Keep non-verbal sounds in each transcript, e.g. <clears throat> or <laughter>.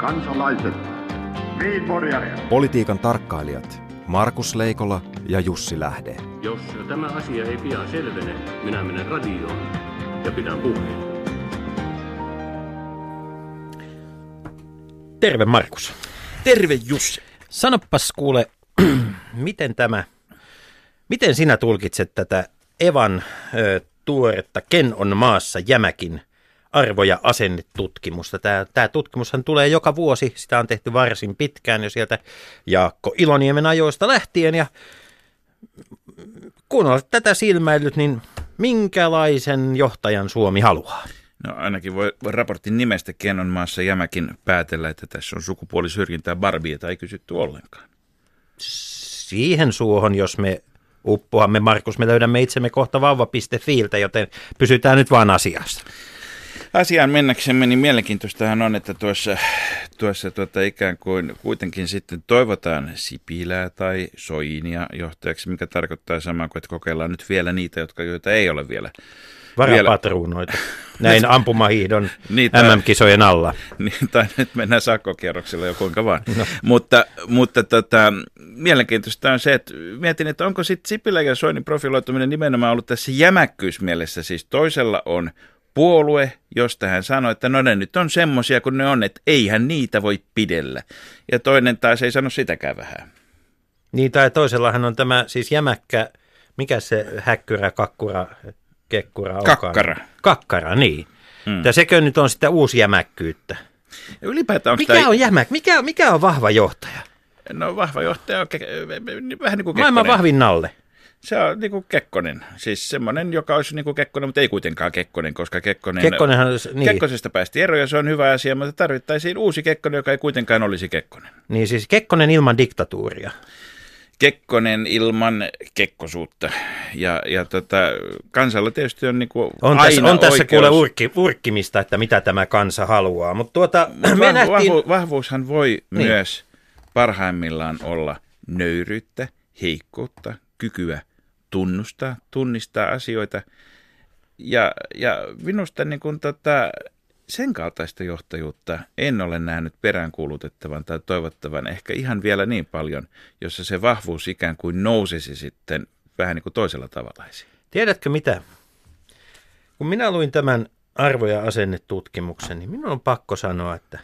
kansalaiset, Politiikan tarkkailijat Markus Leikola ja Jussi Lähde. Jos tämä asia ei pian selvene, minä menen radioon ja pidän puheen. Terve Markus. Terve Jussi. Sanopas kuule, <clears throat> miten tämä, miten sinä tulkitset tätä Evan ö, tuoretta Ken on maassa jämäkin arvo- ja asennetutkimusta. Tämä, tämä tutkimushan tulee joka vuosi, sitä on tehty varsin pitkään jo sieltä Jaakko Iloniemen ajoista lähtien ja kun olet tätä silmäillyt, niin minkälaisen johtajan Suomi haluaa? No ainakin voi, voi raportin nimestä Ken on maassa jämäkin päätellä, että tässä on sukupuolisyrjintää Barbieta ei kysytty ollenkaan. Siihen suohon, jos me uppoamme, Markus, me löydämme itsemme kohta vauva.fiiltä, joten pysytään nyt vaan asiassa. Asiaan mennäksemme, niin mielenkiintoistahan on, että tuossa, tuossa tuota ikään kuin kuitenkin sitten toivotaan Sipilää tai Soinia johtajaksi, mikä tarkoittaa samaa kuin, että kokeillaan nyt vielä niitä, jotka, joita ei ole vielä Varapatruunoita. Näin <laughs> ampumahiihdon niin, MM-kisojen alla. <laughs> Niin, tai nyt mennään sakkokierroksella jo kuinka vaan. No. Mutta, mutta tota, mielenkiintoista on se, että mietin, että onko sitten Sipilä ja Soinin profiloituminen nimenomaan ollut tässä jämäkkyysmielessä. Siis toisella on puolue, josta hän sanoi, että no ne nyt on semmoisia kuin ne on, että eihän niitä voi pidellä. Ja toinen taas ei sano sitäkään vähän. Niin, tai toisellahan on tämä siis jämäkkä, mikä se häkkyrä, kakkura, kekkura onkaan? Kakkara. Kakkara, niin. Mm. Ja sekö nyt on sitä uusi jämäkkyyttä? Ja ylipäätään mikä tämä... on jämäk? Mikä, mikä on vahva johtaja? No vahva johtaja on ke- vähän niin kuin Maailman vahvin nalle. Se on niin kuin Kekkonen, siis semmoinen, joka olisi niin kuin Kekkonen, mutta ei kuitenkaan Kekkonen, koska Kekkonen, Kekkonenhan, niin. Kekkosesta päästi eroon ja se on hyvä asia, mutta tarvittaisiin uusi Kekkonen, joka ei kuitenkaan olisi Kekkonen. Niin siis Kekkonen ilman diktatuuria. Kekkonen ilman kekkosuutta. Ja, ja tota, kansalla tietysti on niin kuin on aina tässä, on tässä oikeus. kuule urkki, urkkimista, että mitä tämä kansa haluaa. Mutta tuota, Mut me vahvu, nähtiin... vahvu, vahvuushan voi niin. myös parhaimmillaan olla nöyryyttä, heikkoutta, kykyä tunnustaa, tunnistaa asioita. Ja, ja minusta niin kuin tota, sen kaltaista johtajuutta en ole nähnyt peräänkuulutettavan tai toivottavan ehkä ihan vielä niin paljon, jossa se vahvuus ikään kuin nousisi sitten vähän niin kuin toisella tavalla esiin. Tiedätkö mitä? Kun minä luin tämän arvo- ja asennetutkimuksen, niin minun on pakko sanoa, että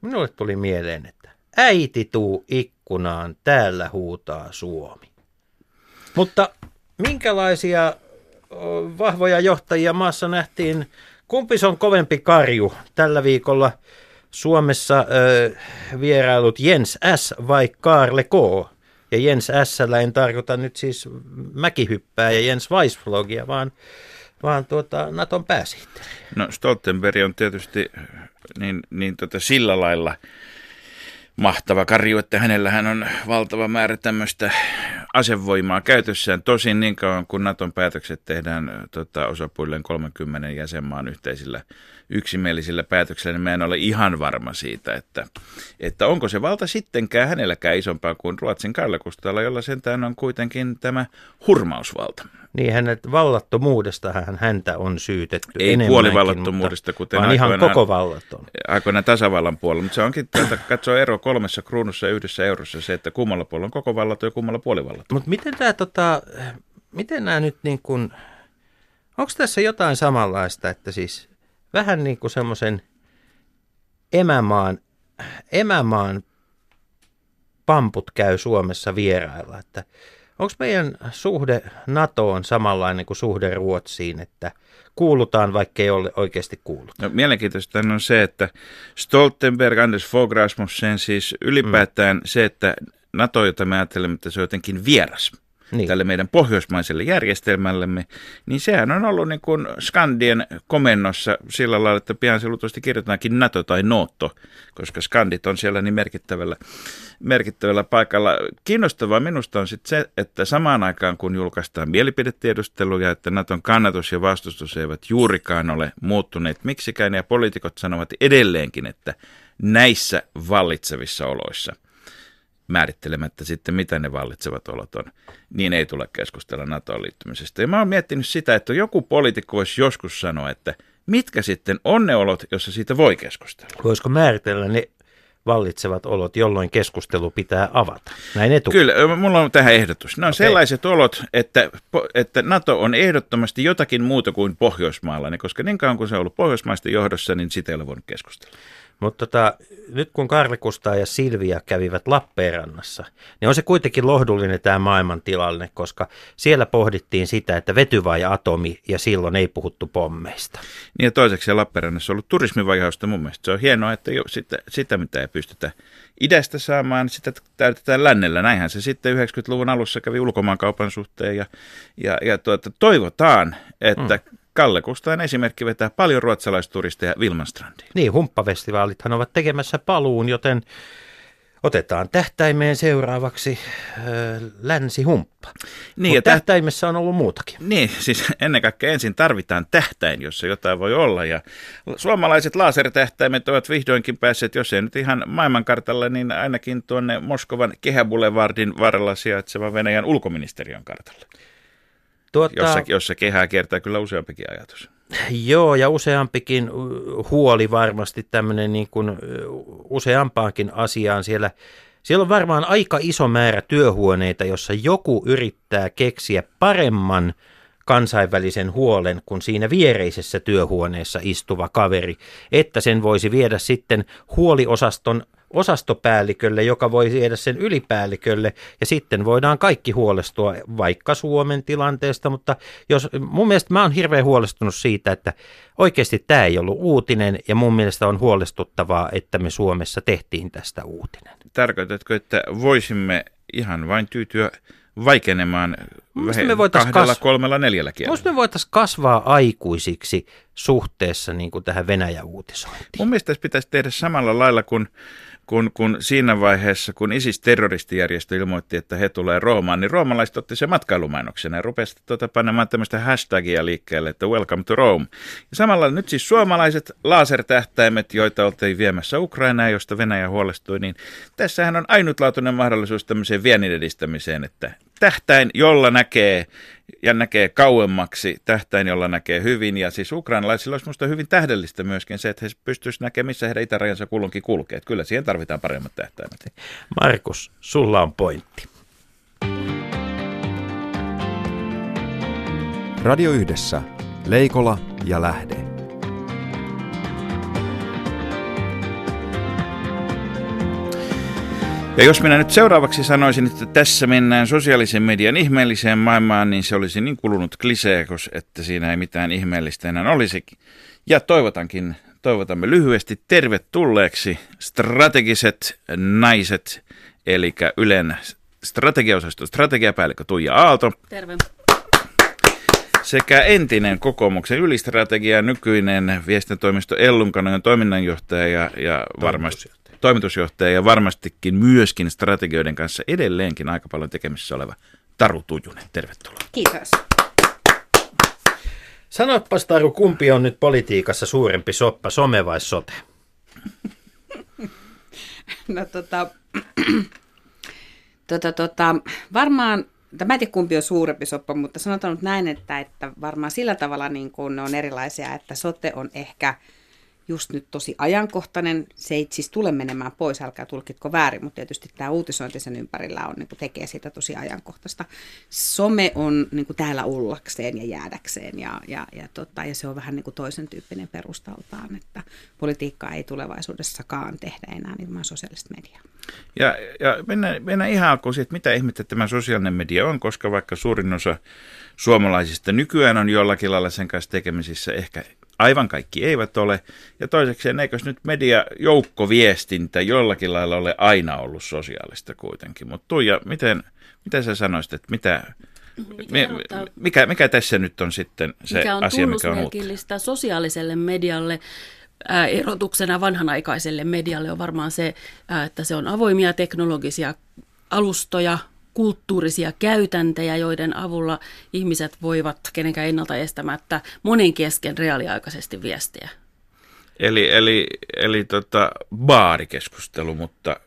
minulle tuli mieleen, että äiti tuu ikkunaan, täällä huutaa Suomi. Mutta minkälaisia vahvoja johtajia maassa nähtiin? Kumpi on kovempi karju tällä viikolla Suomessa ö, vierailut Jens S. vai Karle K. Ja Jens S. en tarkoita nyt siis mäkihyppää ja Jens Weissflogia, vaan, vaan tuota Naton pääsihteeri. No Stoltenberg on tietysti niin, niin tota sillä lailla mahtava karju, että hänellähän on valtava määrä tämmöistä asevoimaa käytössään. Tosin niin kauan kun Naton päätökset tehdään tota, osapuilleen 30 jäsenmaan yhteisillä yksimielisillä päätöksillä, niin mä en ole ihan varma siitä, että, että onko se valta sittenkään hänelläkään isompaa kuin Ruotsin Karle Kustalla, jolla sentään on kuitenkin tämä hurmausvalta. Niin hänet vallattomuudesta hän häntä on syytetty Ei puolivallattomuudesta, mutta, kuten vaan ihan koko vallaton. Aikoinaan tasavallan puolella, mutta se onkin, että katsoo ero kolmessa kruunussa ja yhdessä eurossa se, että kummalla puolella on koko vallaton ja kummalla puolivallaton. Mutta miten tämä, tota, miten nämä nyt niin kuin, onko tässä jotain samanlaista, että siis vähän niin kuin semmoisen emämaan, emämaan pamput käy Suomessa vierailla, että onko meidän suhde NATOon samanlainen kuin suhde Ruotsiin, että kuulutaan, vaikka ei ole oikeasti kuullut? No, mielenkiintoista on se, että Stoltenberg, Anders Fogh Rasmussen, siis ylipäätään mm. se, että NATO, jota me ajattelemme, että se on jotenkin vieras – niin. tälle meidän pohjoismaiselle järjestelmällemme, niin sehän on ollut niin kuin Skandien komennossa sillä lailla, että pian se luultavasti kirjoitetaankin NATO tai Nootto, koska Skandit on siellä niin merkittävällä, merkittävällä paikalla. Kiinnostavaa minusta on sitten se, että samaan aikaan kun julkaistaan mielipidetiedusteluja, että Naton kannatus ja vastustus eivät juurikaan ole muuttuneet miksikään, ja poliitikot sanovat edelleenkin, että näissä vallitsevissa oloissa – määrittelemättä sitten, mitä ne vallitsevat olot on, niin ei tule keskustella NATOon liittymisestä. Ja mä oon miettinyt sitä, että joku poliitikko voisi joskus sanoa, että mitkä sitten on ne olot, jossa siitä voi keskustella. Voisiko määritellä ne vallitsevat olot, jolloin keskustelu pitää avata. Näin etu. Kyllä, mulla on tähän ehdotus. Ne on okay. sellaiset olot, että, että NATO on ehdottomasti jotakin muuta kuin pohjoismaalainen, koska niin kauan kuin se on ollut pohjoismaisten johdossa, niin sitä ei ole voinut keskustella. Mutta tota, nyt kun Karli Kustaa ja Silvia kävivät Lappeenrannassa, niin on se kuitenkin lohdullinen tämä maailman tilanne, koska siellä pohdittiin sitä, että vety vai atomi, ja silloin ei puhuttu pommeista. Niin ja toiseksi Lappeenrannassa on ollut turismivaiheesta mun mielestä. Se on hienoa, että jo sitä, sitä mitä ei pystytä idästä saamaan, sitä täytetään lännellä. Näinhän se sitten 90-luvun alussa kävi ulkomaankaupan suhteen, ja, ja, ja tuota, toivotaan, että mm Kalle Kustaan esimerkki vetää paljon ruotsalaisturisteja Vilmanstrandiin. Niin, humppafestivaalithan ovat tekemässä paluun, joten otetaan tähtäimeen seuraavaksi äh, länsihumppa. Niin, Mutta tähtäimessä on ollut muutakin. Niin, siis ennen kaikkea ensin tarvitaan tähtäin, jossa jotain voi olla. Ja suomalaiset lasertähtäimet ovat vihdoinkin päässeet, jos ei nyt ihan maailmankartalle, niin ainakin tuonne Moskovan Kehäboulevardin varrella sijaitsevan Venäjän ulkoministeriön kartalle. Tuota, jossa, jossa kehää kertaa kyllä useampikin ajatus. Joo, ja useampikin huoli varmasti tämmöinen niin kuin useampaankin asiaan siellä. Siellä on varmaan aika iso määrä työhuoneita, jossa joku yrittää keksiä paremman kansainvälisen huolen kuin siinä viereisessä työhuoneessa istuva kaveri, että sen voisi viedä sitten huoliosaston osastopäällikölle, joka voi viedä sen ylipäällikölle ja sitten voidaan kaikki huolestua vaikka Suomen tilanteesta, mutta jos, mun mielestä mä oon hirveän huolestunut siitä, että oikeasti tämä ei ollut uutinen ja mun mielestä on huolestuttavaa, että me Suomessa tehtiin tästä uutinen. Tarkoitatko, että voisimme ihan vain tyytyä vaikenemaan me kahdella, kas... kolmella, neljällä kielellä. me voitaisiin kasvaa aikuisiksi suhteessa niin kuin tähän Venäjä-uutisointiin. Mun mielestä pitäisi tehdä samalla lailla kuin kun, kun siinä vaiheessa, kun ISIS-terroristijärjestö ilmoitti, että he tulee Roomaan, niin roomalaiset otti se matkailumainoksena ja rupesi tuota panemaan tämmöistä hashtagia liikkeelle, että welcome to Rome. Ja samalla nyt siis suomalaiset lasertähtäimet, joita oltiin viemässä Ukrainaan, josta Venäjä huolestui, niin tässähän on ainutlaatuinen mahdollisuus tämmöiseen viennin edistämiseen, että tähtäin, jolla näkee ja näkee kauemmaksi, tähtäin, jolla näkee hyvin. Ja siis ukrainalaisilla olisi minusta hyvin tähdellistä myöskin se, että he pystyisivät näkemään, missä heidän itärajansa kulloinkin kulkee. Että kyllä siihen tarvitaan paremmat tähtäimet. Markus, sulla on pointti. Radio Yhdessä. Leikola ja Lähde. Ja jos minä nyt seuraavaksi sanoisin, että tässä mennään sosiaalisen median ihmeelliseen maailmaan, niin se olisi niin kulunut klisee, että siinä ei mitään ihmeellistä enää olisi. Ja toivotankin, toivotamme lyhyesti tervetulleeksi strategiset naiset, eli Ylen strategiaosaston strategiapäällikkö Tuija Aalto. Terve. Sekä entinen kokoomuksen ylistrategia, nykyinen viestintätoimisto Ellunkanojen toiminnanjohtaja ja, ja varmasti toimitusjohtaja ja varmastikin myöskin strategioiden kanssa edelleenkin aika paljon tekemisissä oleva Taru Tujunen. Tervetuloa. Kiitos. Sanopas Taru, kumpi on nyt politiikassa suurempi soppa, some vai sote? <laughs> No tota, <clears throat> tota, tota varmaan, mä en tiedä kumpi on suurempi soppa, mutta sanotaan nyt näin, että, että varmaan sillä tavalla niin kuin ne on erilaisia, että sote on ehkä – just nyt tosi ajankohtainen. Se ei siis tule menemään pois, älkää tulkitko väärin, mutta tietysti tämä uutisointi sen ympärillä on, niin kuin tekee siitä tosi ajankohtaista. Some on niin kuin täällä ollakseen ja jäädäkseen ja, ja, ja, tota, ja se on vähän niin kuin toisen tyyppinen perustaltaan, että politiikkaa ei tulevaisuudessakaan tehdä enää ilman sosiaalista mediaa. Ja, ja mennään, mennään ihan alkuun siitä, mitä ihmettä tämä sosiaalinen media on, koska vaikka suurin osa suomalaisista nykyään on jollakin lailla sen kanssa tekemisissä ehkä Aivan kaikki eivät ole. Ja toiseksi, eikös nyt mediajoukkoviestintä jollakin lailla ole aina ollut sosiaalista kuitenkin. Mutta Tuija, miten, miten sä sanoisit, että mitä, mikä, mikä, mikä tässä nyt on sitten se mikä on asia, mikä on uutta? sosiaaliselle medialle ää, erotuksena vanhanaikaiselle medialle on varmaan se, ää, että se on avoimia teknologisia alustoja, kulttuurisia käytäntejä, joiden avulla ihmiset voivat kenenkään ennalta estämättä monen kesken reaaliaikaisesti viestiä. Eli, eli, eli tota, baarikeskustelu, mutta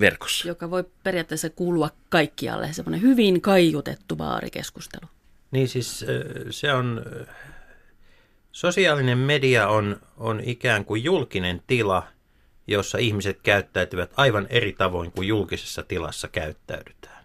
verkossa. Joka voi periaatteessa kuulua kaikkialle, semmoinen hyvin kaiutettu baarikeskustelu. Niin siis se on, sosiaalinen media on, on ikään kuin julkinen tila, jossa ihmiset käyttäytyvät aivan eri tavoin kuin julkisessa tilassa käyttäydytään?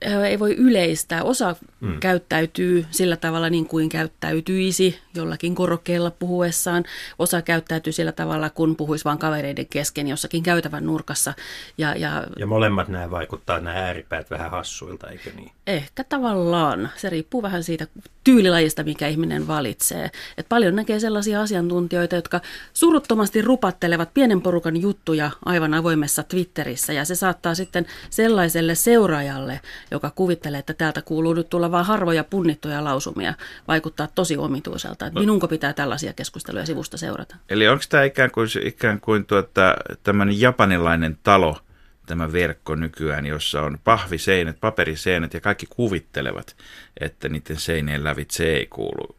ei voi yleistää. Osa mm. käyttäytyy sillä tavalla niin kuin käyttäytyisi jollakin korokkeella puhuessaan. Osa käyttäytyy sillä tavalla, kun puhuisi vain kavereiden kesken jossakin käytävän nurkassa. Ja, ja, ja molemmat nämä vaikuttaa nämä ääripäät vähän hassuilta, eikö niin? Ehkä tavallaan. Se riippuu vähän siitä tyylilajista, mikä ihminen valitsee. Et paljon näkee sellaisia asiantuntijoita, jotka suruttomasti rupattelevat pienen porukan juttuja aivan avoimessa Twitterissä. Ja se saattaa sitten sellaiselle seuraajalle, joka kuvittelee, että täältä kuuluu nyt tulla vain harvoja punnittuja lausumia, vaikuttaa tosi omituiselta. Että minunko pitää tällaisia keskusteluja sivusta seurata? Eli onko tämä ikään kuin, ikään kuin tuota, tämmöinen japanilainen talo, tämä verkko nykyään, jossa on pahviseinät, paperiseinät ja kaikki kuvittelevat, että niiden seinien lävitse ei kuulu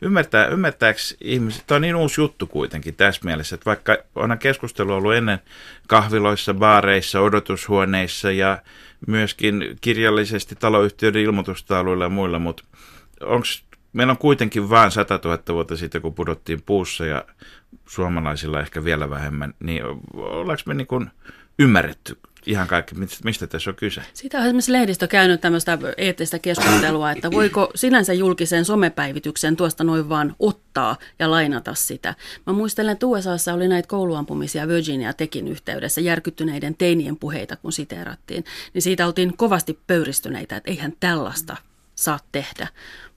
ymmärtää, ymmärtääkö ihmiset, tämä on niin uusi juttu kuitenkin tässä mielessä, että vaikka on keskustelu ollut ennen kahviloissa, baareissa, odotushuoneissa ja myöskin kirjallisesti taloyhtiöiden ilmoitustauluilla ja muilla, mutta onko meillä on kuitenkin vain 100 000 vuotta sitten, kun pudottiin puussa ja suomalaisilla ehkä vielä vähemmän, niin ollaanko me niin kuin ymmärretty ihan kaikki, mistä tässä on kyse. Siitä on esimerkiksi lehdistö käynyt tämmöistä eettistä keskustelua, että voiko sinänsä julkisen somepäivityksen tuosta noin vaan ottaa ja lainata sitä. Mä muistelen, että USAssa oli näitä kouluampumisia Virginia tekin yhteydessä, järkyttyneiden teinien puheita, kun siteerattiin. Niin siitä oltiin kovasti pöyristyneitä, että eihän tällaista saa tehdä.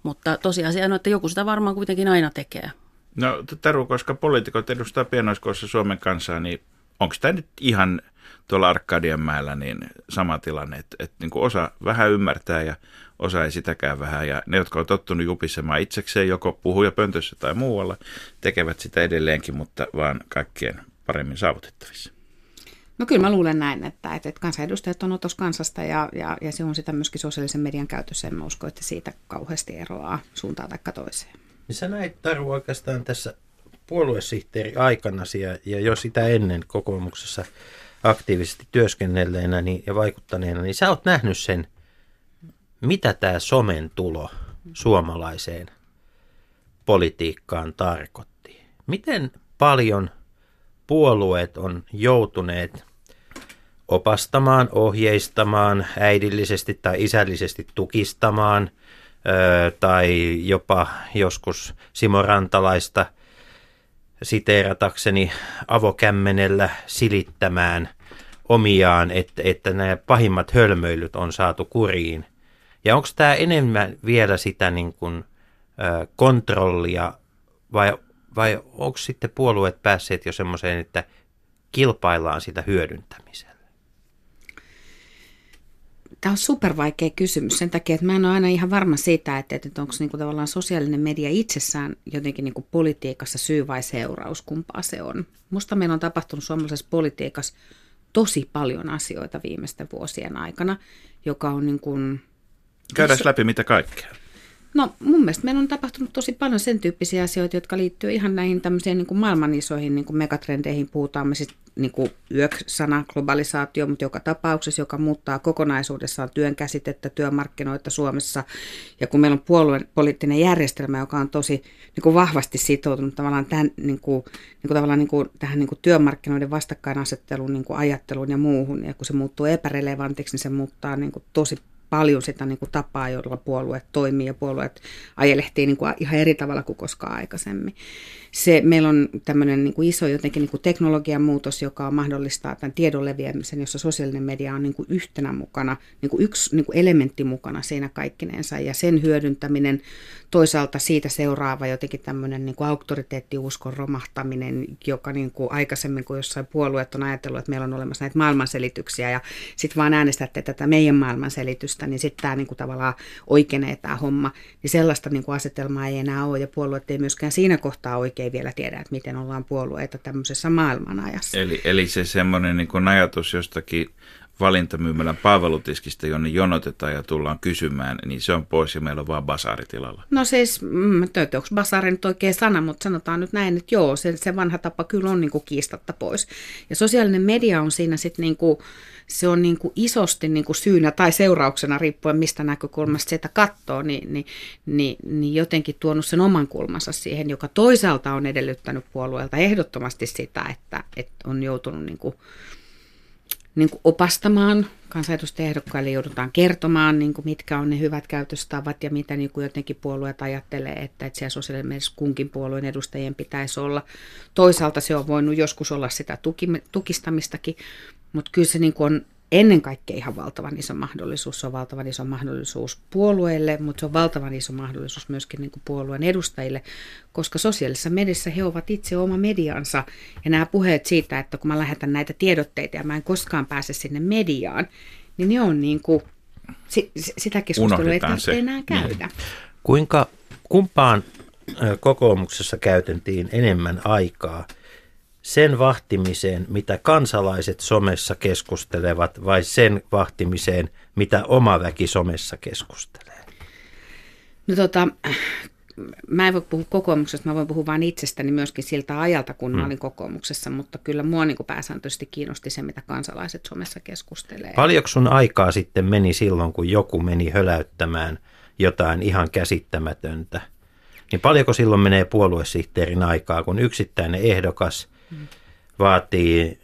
Mutta tosiasia on, että joku sitä varmaan kuitenkin aina tekee. No Taru, koska poliitikot edustaa pienoiskoossa Suomen kansaa, niin onko tämä nyt ihan tuolla Arkadianmäellä niin sama tilanne, että, että niin kuin osa vähän ymmärtää ja osa ei sitäkään vähän. Ja ne, jotka on tottunut jupisemaan itsekseen joko pöntössä tai muualla, tekevät sitä edelleenkin, mutta vaan kaikkien paremmin saavutettavissa. No kyllä mä luulen näin, että, että, että kansanedustajat on otos kansasta ja, ja, ja se on sitä myöskin sosiaalisen median käytössä. En mä usko, että siitä kauheasti eroaa suuntaan tai toiseen. Niin sä näit Taru oikeastaan tässä puoluesihteeri aikana ja, ja jo sitä ennen kokoomuksessa aktiivisesti työskennelleenä niin, ja vaikuttaneena, niin sä oot nähnyt sen, mitä tämä somen tulo suomalaiseen politiikkaan tarkoitti. Miten paljon puolueet on joutuneet opastamaan, ohjeistamaan, äidillisesti tai isällisesti tukistamaan tai jopa joskus Simo Rantalaista – siteeratakseni avokämmenellä silittämään omiaan, että, että nämä pahimmat hölmöilyt on saatu kuriin. Ja onko tämä enemmän vielä sitä niin kuin, kontrollia vai, vai onko sitten puolueet päässeet jo semmoiseen, että kilpaillaan sitä hyödyntämisellä? Tämä on super vaikea kysymys sen takia, että mä en ole aina ihan varma siitä, että, että onko niinku tavallaan sosiaalinen media itsessään jotenkin niinku politiikassa syy vai seuraus, kumpaa se on. Musta meillä on tapahtunut suomalaisessa politiikassa tosi paljon asioita viimeisten vuosien aikana, joka on niin kuin... Käydään läpi mitä kaikkea. No mun mielestä meillä on tapahtunut tosi paljon sen tyyppisiä asioita, jotka liittyy ihan näihin tämmöisiin niin kuin maailman isoihin niin kuin megatrendeihin. Puhutaan me siis niin kuin YÖK-sana, globalisaatio, mutta joka tapauksessa, joka muuttaa kokonaisuudessaan työn käsitettä, työmarkkinoita Suomessa. Ja kun meillä on puolueen poliittinen järjestelmä, joka on tosi niin kuin vahvasti sitoutunut tavallaan, tämän, niin kuin, niin kuin tavallaan niin kuin, tähän niin kuin työmarkkinoiden vastakkainasetteluun, niin kuin ajatteluun ja muuhun, ja kun se muuttuu epärelevantiksi, niin se muuttaa niin kuin tosi paljon sitä niin kuin tapaa, jolla puolueet toimii ja puolueet ajelehtii niin kuin ihan eri tavalla kuin koskaan aikaisemmin. Se, meillä on tämmöinen niin kuin iso jotenkin niin kuin teknologian muutos, joka mahdollistaa tämän tiedon leviämisen, jossa sosiaalinen media on niin kuin yhtenä mukana, niin kuin yksi niin kuin elementti mukana siinä kaikkinensa. Ja sen hyödyntäminen toisaalta siitä seuraava jotenkin tämmöinen niin kuin auktoriteettiuskon romahtaminen, joka niin kuin aikaisemmin kuin jossain puolueet on ajatellut, että meillä on olemassa näitä maailmanselityksiä ja sitten vaan äänestätte tätä meidän maailmanselitystä, niin sitten tämä niin kuin tavallaan oikeenee tämä homma, niin sellaista niin kuin asetelmaa ei enää ole ja puolueet ei myöskään siinä kohtaa oikein vielä tiedä, että miten ollaan puolueita tämmöisessä maailmanajassa. Eli, eli se semmoinen niin kuin ajatus jostakin valintamyymälän palvelutiskistä, jonne jonotetaan ja tullaan kysymään, niin se on pois ja meillä on vaan basaaritilalla. No siis, mm, onko basaari nyt oikea sana, mutta sanotaan nyt näin, että joo, se, se vanha tapa kyllä on niin kuin kiistatta pois. Ja sosiaalinen media on siinä sitten niin kuin, se on niin kuin isosti niin kuin syynä tai seurauksena, riippuen mistä näkökulmasta sitä katsoo, niin, niin, niin, niin jotenkin tuonut sen oman kulmansa siihen, joka toisaalta on edellyttänyt puolueelta ehdottomasti sitä, että, että on joutunut niin kuin, niin kuin opastamaan kansanedustajaehdokkaille joudutaan kertomaan, niin kuin mitkä on ne hyvät käytöstavat ja mitä niin kuin jotenkin puolueet ajattelee, että, että siellä sosiaalisesti kunkin puolueen edustajien pitäisi olla. Toisaalta se on voinut joskus olla sitä tuki, tukistamistakin, mutta kyllä se niin kuin on ennen kaikkea ihan valtavan iso mahdollisuus. Se on valtavan iso mahdollisuus puolueille, mutta se on valtavan iso mahdollisuus myöskin niin kuin puolueen edustajille, koska sosiaalisessa mediassa he ovat itse oma mediansa. Ja nämä puheet siitä, että kun mä lähetän näitä tiedotteita ja mä en koskaan pääse sinne mediaan, niin ne on niin kuin, sitä keskustelua ei tarvitse enää käydä. Niin. Kuinka, kumpaan kokoomuksessa käytettiin enemmän aikaa – sen vahtimiseen, mitä kansalaiset somessa keskustelevat, vai sen vahtimiseen, mitä oma väki somessa keskustelee? No tota, mä en voi puhua kokoomuksesta, mä voin puhua vain itsestäni myöskin siltä ajalta, kun hmm. mä olin kokoomuksessa, mutta kyllä mua niin pääsääntöisesti kiinnosti se, mitä kansalaiset somessa keskustelee. Paljonko sun aikaa sitten meni silloin, kun joku meni höläyttämään jotain ihan käsittämätöntä? Niin paljonko silloin menee puoluesihteerin aikaa, kun yksittäinen ehdokas – vaatii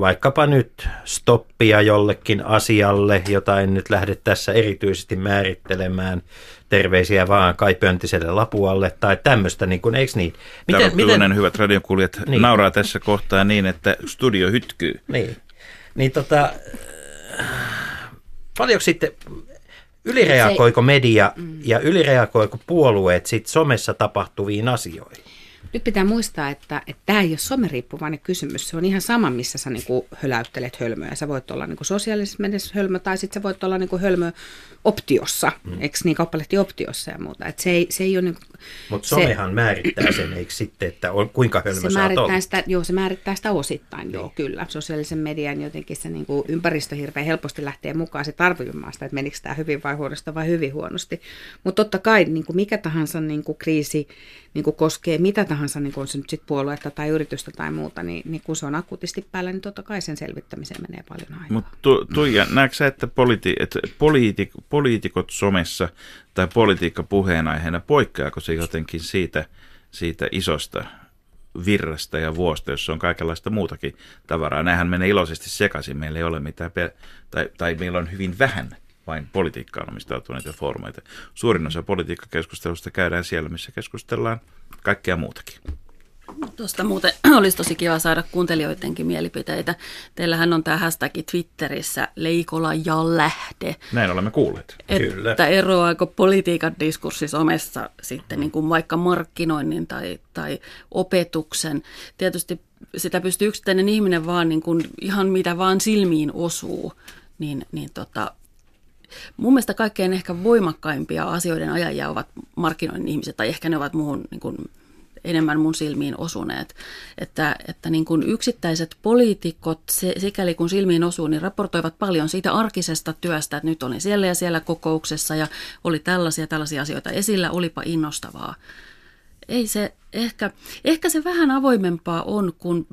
vaikkapa nyt stoppia jollekin asialle, jota en nyt lähde tässä erityisesti määrittelemään, terveisiä vaan Kai Pöntiselle Lapualle tai tämmöistä, niin kuin, eikö niin? Miten, miten... hyvät radiokuulijat, niin. nauraa tässä kohtaa niin, että studio hytkyy. Niin, niin tota, paljonko sitten, ylireagoiko media ja ylireagoiko puolueet sitten somessa tapahtuviin asioihin? Nyt pitää muistaa, että, että tämä ei ole someriippuvainen kysymys. Se on ihan sama, missä sä niin kuin höläyttelet hölmöä. Sä voit olla niin kuin sosiaalisessa mielessä hölmö tai sitten sä voit olla niin kuin hölmö optiossa, mm. eikö niin, kauppalehti optiossa ja muuta. Et se, ei, se ei ole niin Mutta somehan määrittää sen, eikö sitten, että on, kuinka hölmö se määrittää olla? sitä, Joo, se määrittää sitä osittain, niin. joo, kyllä. Sosiaalisen median jotenkin se niin kuin ympäristö hirveän helposti lähtee mukaan se tarvimaan sitä, että menikö tämä hyvin vai huonosti vai hyvin huonosti. Mutta totta kai niin kuin mikä tahansa niin kuin kriisi niin kuin koskee mitä tahansa, niin kuin on se nyt sit puoluetta tai yritystä tai muuta, niin, niin kun se on akuutisti päällä, niin totta kai sen selvittämiseen menee paljon aikaa. Mutta tu, Tuija, näetkö sä, että, politi, että poliitik, poliitikot somessa tai politiikka puheenaiheena, poikkeako se jotenkin siitä, siitä isosta virrasta ja vuosta, jossa on kaikenlaista muutakin tavaraa. Näinhän menee iloisesti sekaisin. Meillä ei ole mitään, tai, tai meillä on hyvin vähän vain politiikkaan omistautuneita foorumeita. Suurin osa politiikkakeskustelusta käydään siellä, missä keskustellaan kaikkea muutakin. Tuosta muuten <clears throat> olisi tosi kiva saada kuuntelijoidenkin mielipiteitä. Teillähän on tämä hashtag Twitterissä Leikola ja lähde. Näin olemme kuulleet. Että Kyllä. eroaako politiikan diskurssi somessa sitten niin kuin vaikka markkinoinnin tai, tai opetuksen. Tietysti sitä pystyy yksittäinen ihminen vaan niin kuin ihan mitä vaan silmiin osuu, niin, niin tota, Mun mielestä kaikkein ehkä voimakkaimpia asioiden ajajia ovat markkinoinnin ihmiset, tai ehkä ne ovat muuhun niin kuin, enemmän mun silmiin osuneet. Että, että niin kuin yksittäiset poliitikot, se, sikäli kun silmiin osuu, niin raportoivat paljon siitä arkisesta työstä, että nyt olin siellä ja siellä kokouksessa ja oli tällaisia tällaisia asioita esillä, olipa innostavaa. Ei se, ehkä, ehkä se vähän avoimempaa on, kun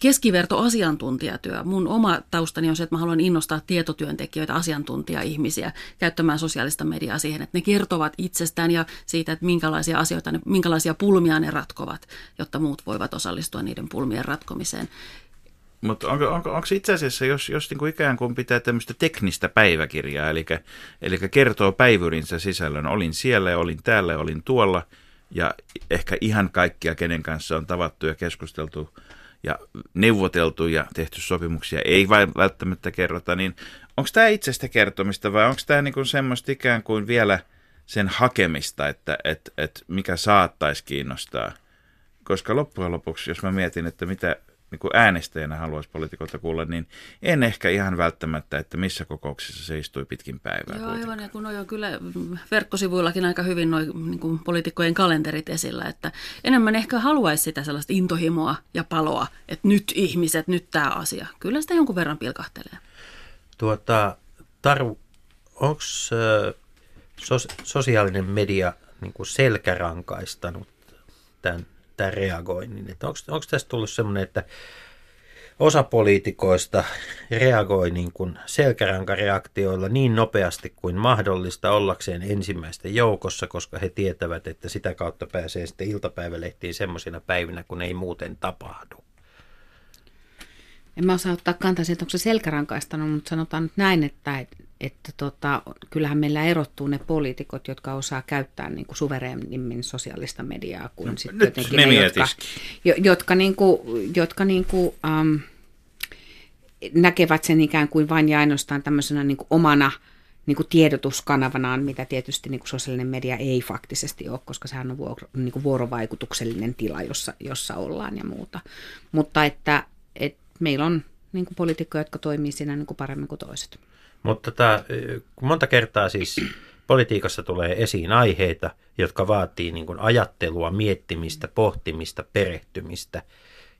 keskiverto asiantuntijatyö. Mun oma taustani on se, että mä haluan innostaa tietotyöntekijöitä, asiantuntija-ihmisiä käyttämään sosiaalista mediaa siihen, että ne kertovat itsestään ja siitä, että minkälaisia asioita, ne, minkälaisia pulmia ne ratkovat, jotta muut voivat osallistua niiden pulmien ratkomiseen. Mutta onko, onko, onko itse asiassa, jos, jos niin kuin ikään kuin pitää tämmöistä teknistä päiväkirjaa, eli, eli kertoo päivyrinsä sisällön, olin siellä olin täällä olin tuolla, ja ehkä ihan kaikkia, kenen kanssa on tavattu ja keskusteltu – ja neuvoteltu ja tehty sopimuksia ei vain välttämättä kerrota, niin onko tämä itsestä kertomista vai onko tämä niinku semmoista ikään kuin vielä sen hakemista, että et, et mikä saattaisi kiinnostaa? Koska loppujen lopuksi, jos mä mietin, että mitä niin kuin äänestäjänä haluaisi poliitikolta kuulla, niin en ehkä ihan välttämättä, että missä kokouksissa se istui pitkin päivää. Joo, aivan, ja kun on kyllä verkkosivuillakin aika hyvin noin niin kuin poliitikkojen kalenterit esillä, että enemmän ehkä haluaisi sitä sellaista intohimoa ja paloa, että nyt ihmiset, nyt tämä asia. Kyllä sitä jonkun verran pilkahtelee. Tuota, Taru, onko sos, sosiaalinen media niin kuin selkärankaistanut tämän, tämän reagoinnin? Onko tästä tullut semmoinen, että osa poliitikoista reagoi niin kuin selkärankareaktioilla niin nopeasti kuin mahdollista ollakseen ensimmäisten joukossa, koska he tietävät, että sitä kautta pääsee sitten iltapäivälehtiin semmoisina päivinä, kun ei muuten tapahdu. En mä osaa ottaa kantaa siitä, onko se selkärankaistanut, mutta sanotaan nyt näin, että, että, tota, kyllähän meillä erottuu ne poliitikot, jotka osaa käyttää niin kuin suvereenimmin sosiaalista mediaa kuin no, sitten jotenkin ne, jotka, jo, jotka, niin kuin, jotka niin kuin, um, näkevät sen ikään kuin vain ja ainoastaan tämmöisenä niin kuin omana niin kuin tiedotuskanavanaan, mitä tietysti niin kuin sosiaalinen media ei faktisesti ole, koska sehän on vuoro, niin kuin vuorovaikutuksellinen tila, jossa, jossa ollaan ja muuta. Mutta että, että meillä on niin kuin poliitikkoja, jotka toimii siinä niin kuin paremmin kuin toiset. Mutta tota, monta kertaa siis politiikassa tulee esiin aiheita, jotka vaatii niin kuin ajattelua, miettimistä, pohtimista, perehtymistä.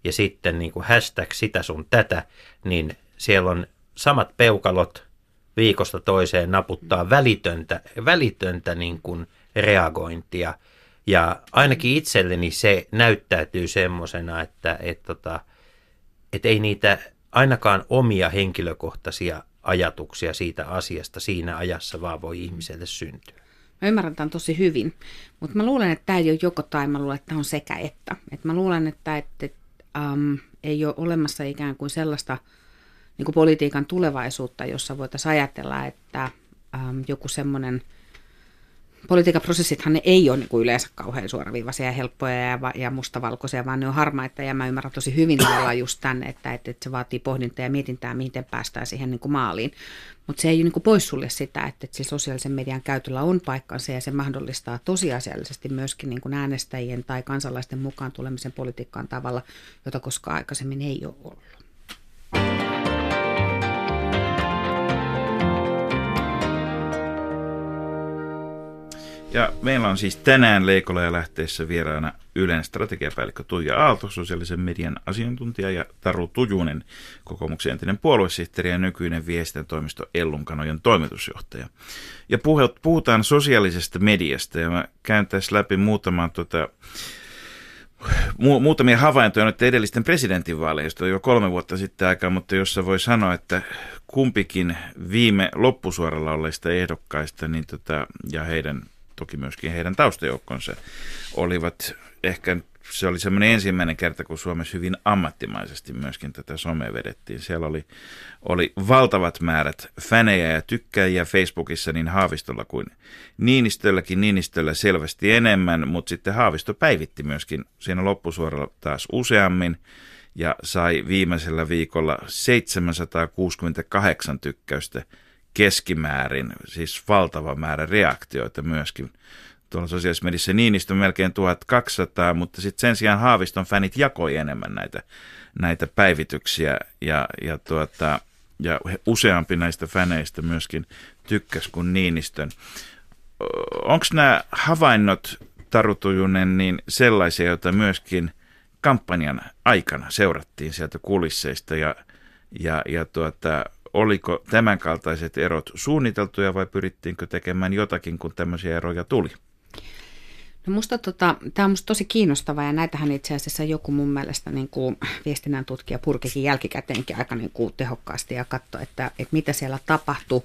Ja sitten niin kuin hashtag sitä sun tätä, niin siellä on samat peukalot viikosta toiseen naputtaa välitöntä, välitöntä niin kuin reagointia. Ja ainakin itselleni se näyttäytyy semmoisena, että, että, tota, että ei niitä ainakaan omia henkilökohtaisia ajatuksia siitä asiasta siinä ajassa vaan voi ihmiselle syntyä. Mä ymmärrän tämän tosi hyvin, mutta mä luulen, että tämä ei ole joko tai, mä luulen, että tämä on sekä että. Et mä luulen, että, että, että um, ei ole olemassa ikään kuin sellaista niin kuin politiikan tulevaisuutta, jossa voitaisiin ajatella, että um, joku semmoinen – politiikan prosessithan ne ei ole niin kuin yleensä kauhean suoraviivaisia ja helppoja ja, ja mustavalkoisia, vaan ne on harmaita ja mä ymmärrän tosi hyvin tavallaan just tänne, että, että, että se vaatii pohdintaa ja mietintää, miten päästään siihen niin kuin maaliin. Mutta se ei niin kuin poissulle sitä, että, että se sosiaalisen median käytöllä on paikkansa ja se mahdollistaa tosiasiallisesti myöskin niin kuin äänestäjien tai kansalaisten mukaan tulemisen politiikkaan tavalla, jota koskaan aikaisemmin ei ole ollut. Ja meillä on siis tänään Leikola ja lähteessä vieraana Ylen strategiapäällikkö Tuija Aalto, sosiaalisen median asiantuntija ja Taru Tujunen, kokoomuksen entinen puoluesihteeri ja nykyinen viestintätoimisto Ellunkanojen toimitusjohtaja. Ja puhutaan sosiaalisesta mediasta ja mä käyn tässä läpi muutaman tota, mu- muutamia havaintoja nyt edellisten presidentinvaaleista jo kolme vuotta sitten aikaa, mutta jossa voi sanoa, että kumpikin viime loppusuoralla olleista ehdokkaista niin tota, ja heidän toki myöskin heidän taustajoukkonsa olivat ehkä se oli semmoinen ensimmäinen kerta, kun Suomessa hyvin ammattimaisesti myöskin tätä somea vedettiin. Siellä oli, oli valtavat määrät fänejä ja tykkäjiä Facebookissa niin Haavistolla kuin Niinistölläkin. Niinistöllä selvästi enemmän, mutta sitten Haavisto päivitti myöskin siinä loppusuoralla taas useammin ja sai viimeisellä viikolla 768 tykkäystä keskimäärin, siis valtava määrä reaktioita myöskin. Tuolla sosiaalisessa mediassa Niinistö melkein 1200, mutta sitten sen sijaan Haaviston fänit jakoi enemmän näitä, näitä päivityksiä ja, ja, tuota, ja useampi näistä fäneistä myöskin tykkäs kuin Niinistön. Onko nämä havainnot, Taru Tujunen, niin sellaisia, joita myöskin kampanjan aikana seurattiin sieltä kulisseista ja, ja, ja tuota, oliko tämänkaltaiset erot suunniteltuja vai pyrittiinkö tekemään jotakin, kun tämmöisiä eroja tuli? No musta tota, tämä on musta tosi kiinnostavaa ja näitähän itse asiassa joku mun mielestä niin kuin viestinnän tutkija purkikin jälkikäteenkin aika niin kuin tehokkaasti ja katsoi, että, että mitä siellä tapahtui.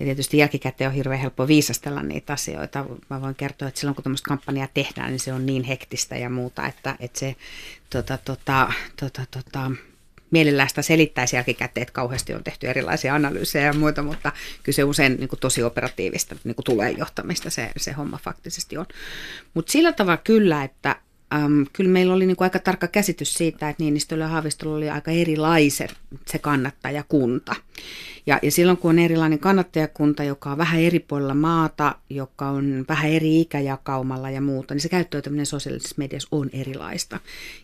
Ja tietysti jälkikäteen on hirveän helppo viisastella niitä asioita. Mä voin kertoa, että silloin kun tämmöistä kampanjaa tehdään, niin se on niin hektistä ja muuta, että, että se tota, tota, tota, tota, mielellään sitä selittäisi jälkikäteen, että kauheasti on tehty erilaisia analyysejä ja muita, mutta kyllä se usein niin kuin tosi operatiivista niin kuin tulee johtamista se, se homma faktisesti on. Mutta sillä tavalla kyllä, että äm, kyllä meillä oli niin kuin aika tarkka käsitys siitä, että Niinistöllä ja Haavistolla oli aika erilaiset se kannattajakunta. Ja, ja silloin kun on erilainen kannattajakunta, joka on vähän eri puolilla maata, joka on vähän eri ikäjakaumalla ja muuta, niin se käyttäytyminen sosiaalisessa mediassa on erilaista.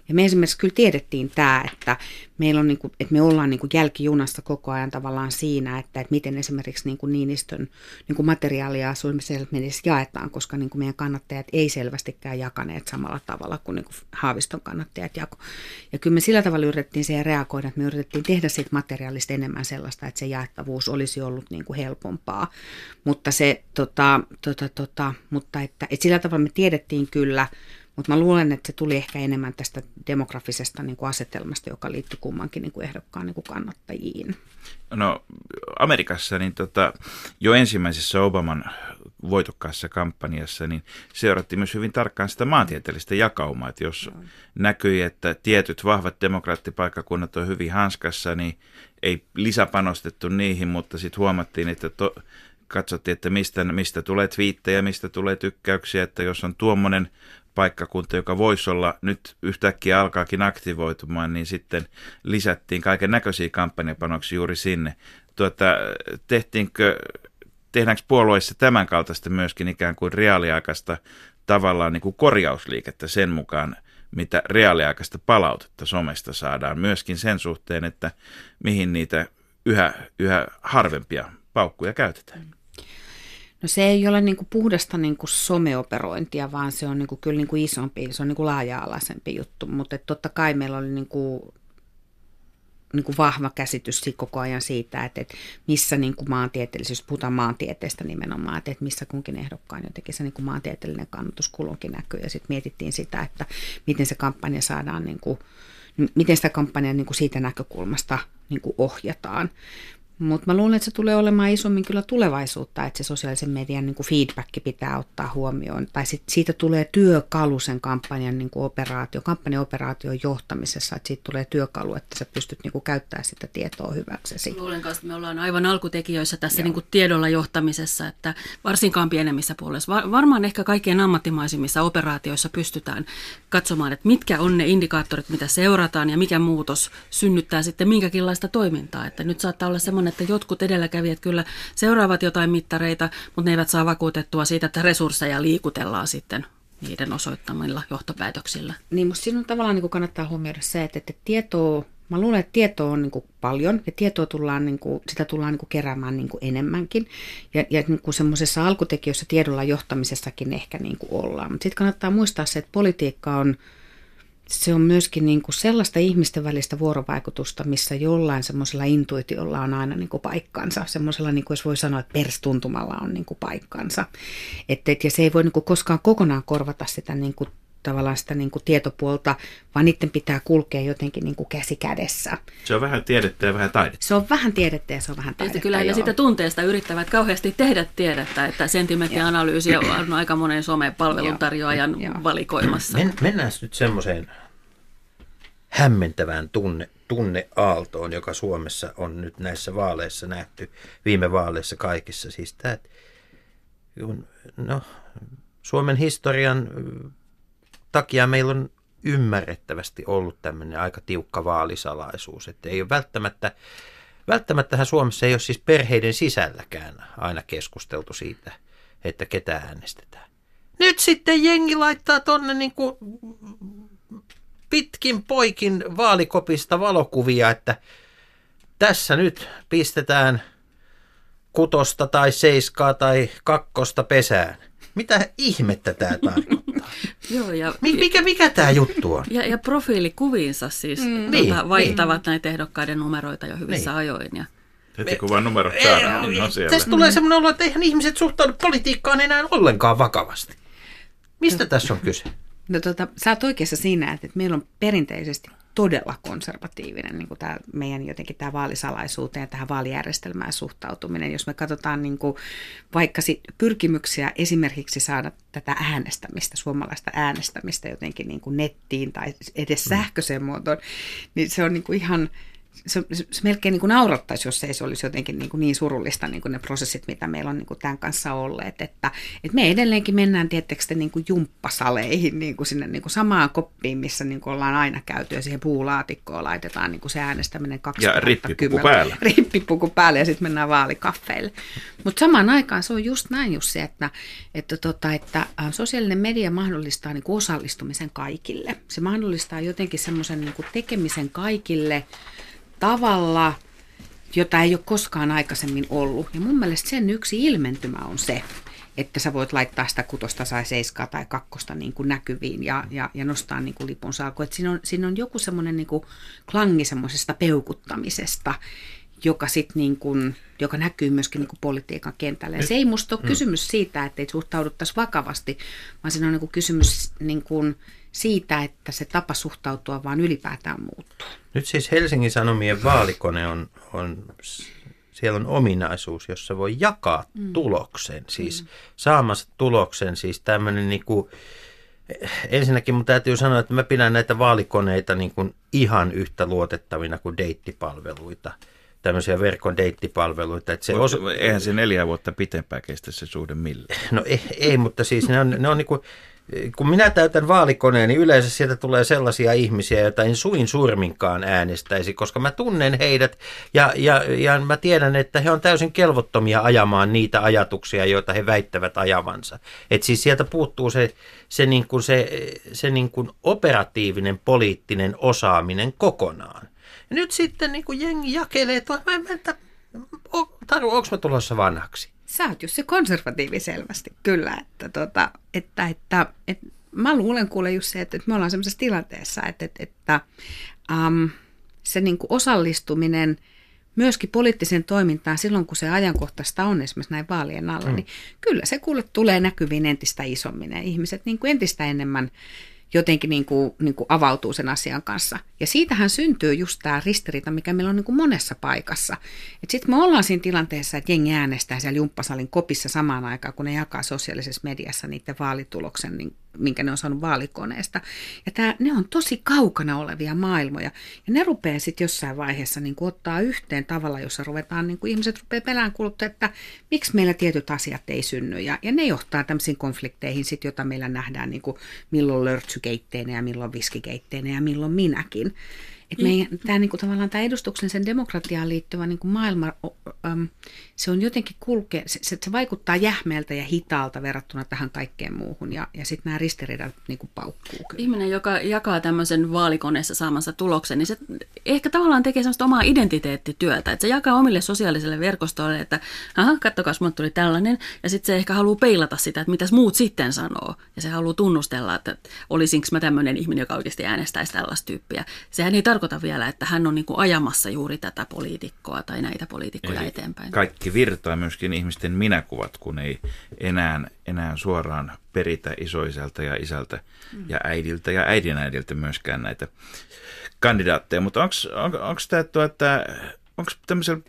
Ja me esimerkiksi kyllä tiedettiin tämä, että, meillä on niin kuin, että me ollaan niin kuin jälkijunassa koko ajan tavallaan siinä, että, että miten esimerkiksi niin kuin Niinistön niin kuin materiaalia sosiaalisessa mediassa jaetaan, koska niin kuin meidän kannattajat ei selvästikään jakaneet samalla tavalla kuin, niin kuin Haaviston kannattajat jako. Ja kyllä me sillä tavalla yritettiin siihen reagoida, että me yritettiin tehdä siitä materiaalista enemmän sellaista, että se jaettavuus olisi ollut niin kuin helpompaa. Mutta, se, tota, tota, tota, mutta että, että sillä tavalla me tiedettiin kyllä, mutta mä luulen, että se tuli ehkä enemmän tästä demografisesta niin kuin asetelmasta, joka liittyy kummankin niin kuin ehdokkaan niin kuin kannattajiin. No Amerikassa niin tota, jo ensimmäisessä Obaman voitokkaassa kampanjassa, niin seurattiin myös hyvin tarkkaan sitä maantieteellistä jakaumaa, että jos no. näkyi, että tietyt vahvat demokraattipaikkakunnat on hyvin hanskassa, niin ei lisäpanostettu niihin, mutta sitten huomattiin, että to, katsottiin, että mistä, mistä tulee twiittejä, mistä tulee tykkäyksiä, että jos on tuommoinen paikkakunta, joka voisi olla nyt yhtäkkiä alkaakin aktivoitumaan, niin sitten lisättiin kaiken näköisiä kampanjapanoksia juuri sinne. Tuota, tehtiinkö, tehdäänkö puolueissa tämän kaltaista myöskin ikään kuin reaaliaikaista tavallaan niin kuin korjausliikettä sen mukaan, mitä reaaliaikaista palautetta somesta saadaan, myöskin sen suhteen, että mihin niitä yhä, yhä harvempia paukkuja käytetään. No se ei ole niin kuin puhdasta niin kuin someoperointia, vaan se on niin kuin kyllä niin kuin isompi, se on niin kuin laaja-alaisempi juttu, mutta totta kai meillä oli niin kuin, niin kuin vahva käsitys koko ajan siitä, että, että missä niin kuin maantieteellisyys, puhutaan maantieteestä nimenomaan, että, että missä kunkin ehdokkaan jotenkin se niin kuin maantieteellinen kannatuskulunkin näkyy ja sitten mietittiin sitä, että miten se kampanja saadaan niin kuin, miten sitä kampanjaa niin siitä näkökulmasta niin kuin ohjataan. Mutta mä luulen, että se tulee olemaan isommin kyllä tulevaisuutta, että se sosiaalisen median niin kuin feedback pitää ottaa huomioon. Tai sit siitä tulee työkalu sen kampanjan niin kuin operaatio, kampanjaoperaation johtamisessa, että siitä tulee työkalu, että sä pystyt niin kuin käyttämään sitä tietoa hyväksesi. Luulen kanssa, että me ollaan aivan alkutekijöissä tässä niin kuin tiedolla johtamisessa, että varsinkaan pienemmissä puolissa, varmaan ehkä kaikkein ammattimaisimmissa operaatioissa pystytään katsomaan, että mitkä on ne indikaattorit, mitä seurataan ja mikä muutos synnyttää sitten minkäkinlaista toimintaa. Että nyt saattaa olla semmoinen että jotkut edelläkävijät kyllä seuraavat jotain mittareita, mutta ne eivät saa vakuutettua siitä, että resursseja liikutellaan sitten niiden osoittamilla johtopäätöksillä. Niin, mutta siinä on tavallaan niin kannattaa huomioida se, että, että tietoa, mä luulen, että tietoa on niin kuin paljon ja tietoa tullaan, niin kuin, sitä tullaan niin kuin keräämään niin kuin enemmänkin. Ja, ja niin semmoisessa alkutekijössä tiedolla johtamisessakin ehkä niin kuin ollaan. Mutta sitten kannattaa muistaa se, että politiikka on se on myöskin niin kuin sellaista ihmisten välistä vuorovaikutusta, missä jollain semmoisella intuitiolla on aina niin kuin paikkansa. Semmoisella, niin kuin jos voi sanoa, että perstuntumalla on niin kuin paikkansa. Et, et, ja se ei voi niin kuin koskaan kokonaan korvata sitä niin kuin tavallaan sitä niin kuin tietopuolta, vaan niiden pitää kulkea jotenkin niin kuin käsi kädessä. Se on vähän tiedettä ja vähän taidetta. Se on vähän tiedettä ja se on vähän taidetta. Kyllä ja sitä tunteesta yrittävät kauheasti tehdä tiedettä, että sentimenttianalyysi on aika monen some-palveluntarjoajan valikoimassa. Men, mennään nyt semmoiseen hämmentävään tunne, tunneaaltoon, joka Suomessa on nyt näissä vaaleissa nähty, viime vaaleissa kaikissa. Siis tämä, no, Suomen historian takia meillä on ymmärrettävästi ollut tämmöinen aika tiukka vaalisalaisuus, että ei ole välttämättä, välttämättähän Suomessa ei ole siis perheiden sisälläkään aina keskusteltu siitä, että ketä äänestetään. Nyt sitten jengi laittaa tonne niin kuin pitkin poikin vaalikopista valokuvia, että tässä nyt pistetään kutosta tai seiskaa tai kakkosta pesään. Mitä ihmettä tämä tarkoittaa? <laughs> Joo, ja, mikä, mikä tämä juttu on? Ja, ja profiilikuviinsa siis mm. tuota, niin, vaihtavat niin. näitä ehdokkaiden numeroita jo hyvissä niin. ajoin. Ja... Heti kun vaan numerot saadaan, niin on siellä. Tästä tulee semmoinen olo, että eihän ihmiset suhtaudu politiikkaan enää ollenkaan vakavasti. Mistä tässä on kyse? No tota, sä oot oikeassa siinä, että meillä on perinteisesti todella konservatiivinen niin kuin tämä meidän jotenkin tämä vaalisalaisuuteen ja tähän vaalijärjestelmään suhtautuminen. Jos me katsotaan niin kuin vaikka sit pyrkimyksiä esimerkiksi saada tätä äänestämistä, suomalaista äänestämistä jotenkin niin kuin nettiin tai edes mm. sähköiseen muotoon, niin se on niin kuin ihan se, se, se melkein niin kuin naurattaisi, jos ei se olisi jotenkin niin, kuin niin surullista niin kuin ne prosessit, mitä meillä on niin kuin tämän kanssa olleet. Että, että me edelleenkin mennään tietysti niin kuin jumppasaleihin niin kuin sinne niin kuin samaan koppiin, missä niin kuin ollaan aina käyty ja siihen puulaatikkoon laitetaan niin kuin se äänestäminen 2010. Ja rippipuku päällä. Rippipuku päällä ja sitten mennään vaalikaffeille. Mutta samaan aikaan se on just näin just se, että, että, tota, että sosiaalinen media mahdollistaa niin kuin osallistumisen kaikille. Se mahdollistaa jotenkin semmoisen niin tekemisen kaikille – tavalla, jota ei ole koskaan aikaisemmin ollut. Ja mun mielestä sen yksi ilmentymä on se, että sä voit laittaa sitä kutosta tai seiskaa tai kakkosta niin kuin näkyviin ja, ja, ja nostaa niin kuin lipun salku. Että siinä, on, siinä on joku semmoinen niin klangi semmoisesta peukuttamisesta, joka, sit niin kuin, joka näkyy myöskin niin kuin politiikan kentällä. Ja se ei musta ole mm. kysymys siitä, että ei suhtauduttaisi vakavasti, vaan siinä on niin kuin kysymys niin kuin siitä, että se tapa suhtautua vaan ylipäätään muuttuu. Nyt siis Helsingin Sanomien vaalikone on, on siellä on ominaisuus, jossa voi jakaa mm. tuloksen, siis mm. saamassa tuloksen, siis tämmöinen niin kuin, ensinnäkin mun täytyy sanoa, että mä pidän näitä vaalikoneita niin kuin ihan yhtä luotettavina kuin deittipalveluita tämmöisiä verkon deittipalveluita. Että se osa... Eihän se neljä vuotta pitempään kestä se suhde millään. No ei, ei mutta siis ne on, ne on niin kuin, kun minä täytän vaalikoneen, niin yleensä sieltä tulee sellaisia ihmisiä, joita en suin surminkaan äänestäisi, koska mä tunnen heidät ja, ja, ja mä tiedän, että he on täysin kelvottomia ajamaan niitä ajatuksia, joita he väittävät ajavansa. Et siis sieltä puuttuu se, se, niin kuin se, se niin kuin operatiivinen poliittinen osaaminen kokonaan. Ja nyt sitten niin kuin jengi jakelee, että mä, onko mä tulossa vanhaksi? Sä oot just se konservatiivi selvästi, kyllä. Että, tota, että, että, että, mä luulen kuule just se, että, että me ollaan sellaisessa tilanteessa, että, että, että um, se niin kuin osallistuminen myöskin poliittiseen toimintaan silloin, kun se ajankohtaista on esimerkiksi näin vaalien alla, mm. niin kyllä se kuule tulee näkyviin entistä isommin ja ihmiset niin kuin entistä enemmän jotenkin niin kuin, niin kuin avautuu sen asian kanssa. Ja siitähän syntyy just tämä ristiriita, mikä meillä on niin kuin monessa paikassa. Sitten me ollaan siinä tilanteessa, että jengi äänestää siellä jumppasalin kopissa samaan aikaan, kun ne jakaa sosiaalisessa mediassa niiden vaalituloksen, niin, minkä ne on saanut vaalikoneesta. Ja tämä, ne on tosi kaukana olevia maailmoja. Ja ne rupeaa sitten jossain vaiheessa niin kuin ottaa yhteen tavalla, jossa ruvetaan, niin kuin ihmiset rupeaa pelään kuluttaa, että miksi meillä tietyt asiat ei synny. Ja, ja ne johtaa tämmöisiin konflikteihin, sit, joita meillä nähdään niin kuin milloin lörtsykeitteinä ja milloin viskikeitteinä ja milloin minäkin. Et meidän, tämä, niin kuin, tavallaan tämä edustuksellisen demokratiaan liittyvä niin kuin maailma, äm, se on jotenkin kulke, se, se, se vaikuttaa jähmeeltä ja hitaalta verrattuna tähän kaikkeen muuhun. Ja, ja sitten nämä ristiriidat niin kuin paukkuu. Kyllä. Ihminen, joka jakaa tämmöisen vaalikoneessa saamansa tuloksen, niin se ehkä tavallaan tekee sellaista omaa identiteettityötä. Että se jakaa omille sosiaalisille verkostoille, että aha, kattokaa, mulle tuli tällainen. Ja sitten se ehkä haluaa peilata sitä, että mitäs muut sitten sanoo. Ja se haluaa tunnustella, että olisinko mä tämmöinen ihminen, joka oikeasti äänestäisi tällaista tyyppiä. Sehän ei tarkoita vielä, että hän on niin kuin ajamassa juuri tätä poliitikkoa tai näitä poliitikkoja Eli eteenpäin. Kaikki virtaa myöskin ihmisten minäkuvat, kun ei enää, enää suoraan peritä isoisältä ja isältä mm. ja äidiltä ja äidinäidiltä myöskään näitä kandidaatteja. Mutta onko tämä, että onko tämmöisellä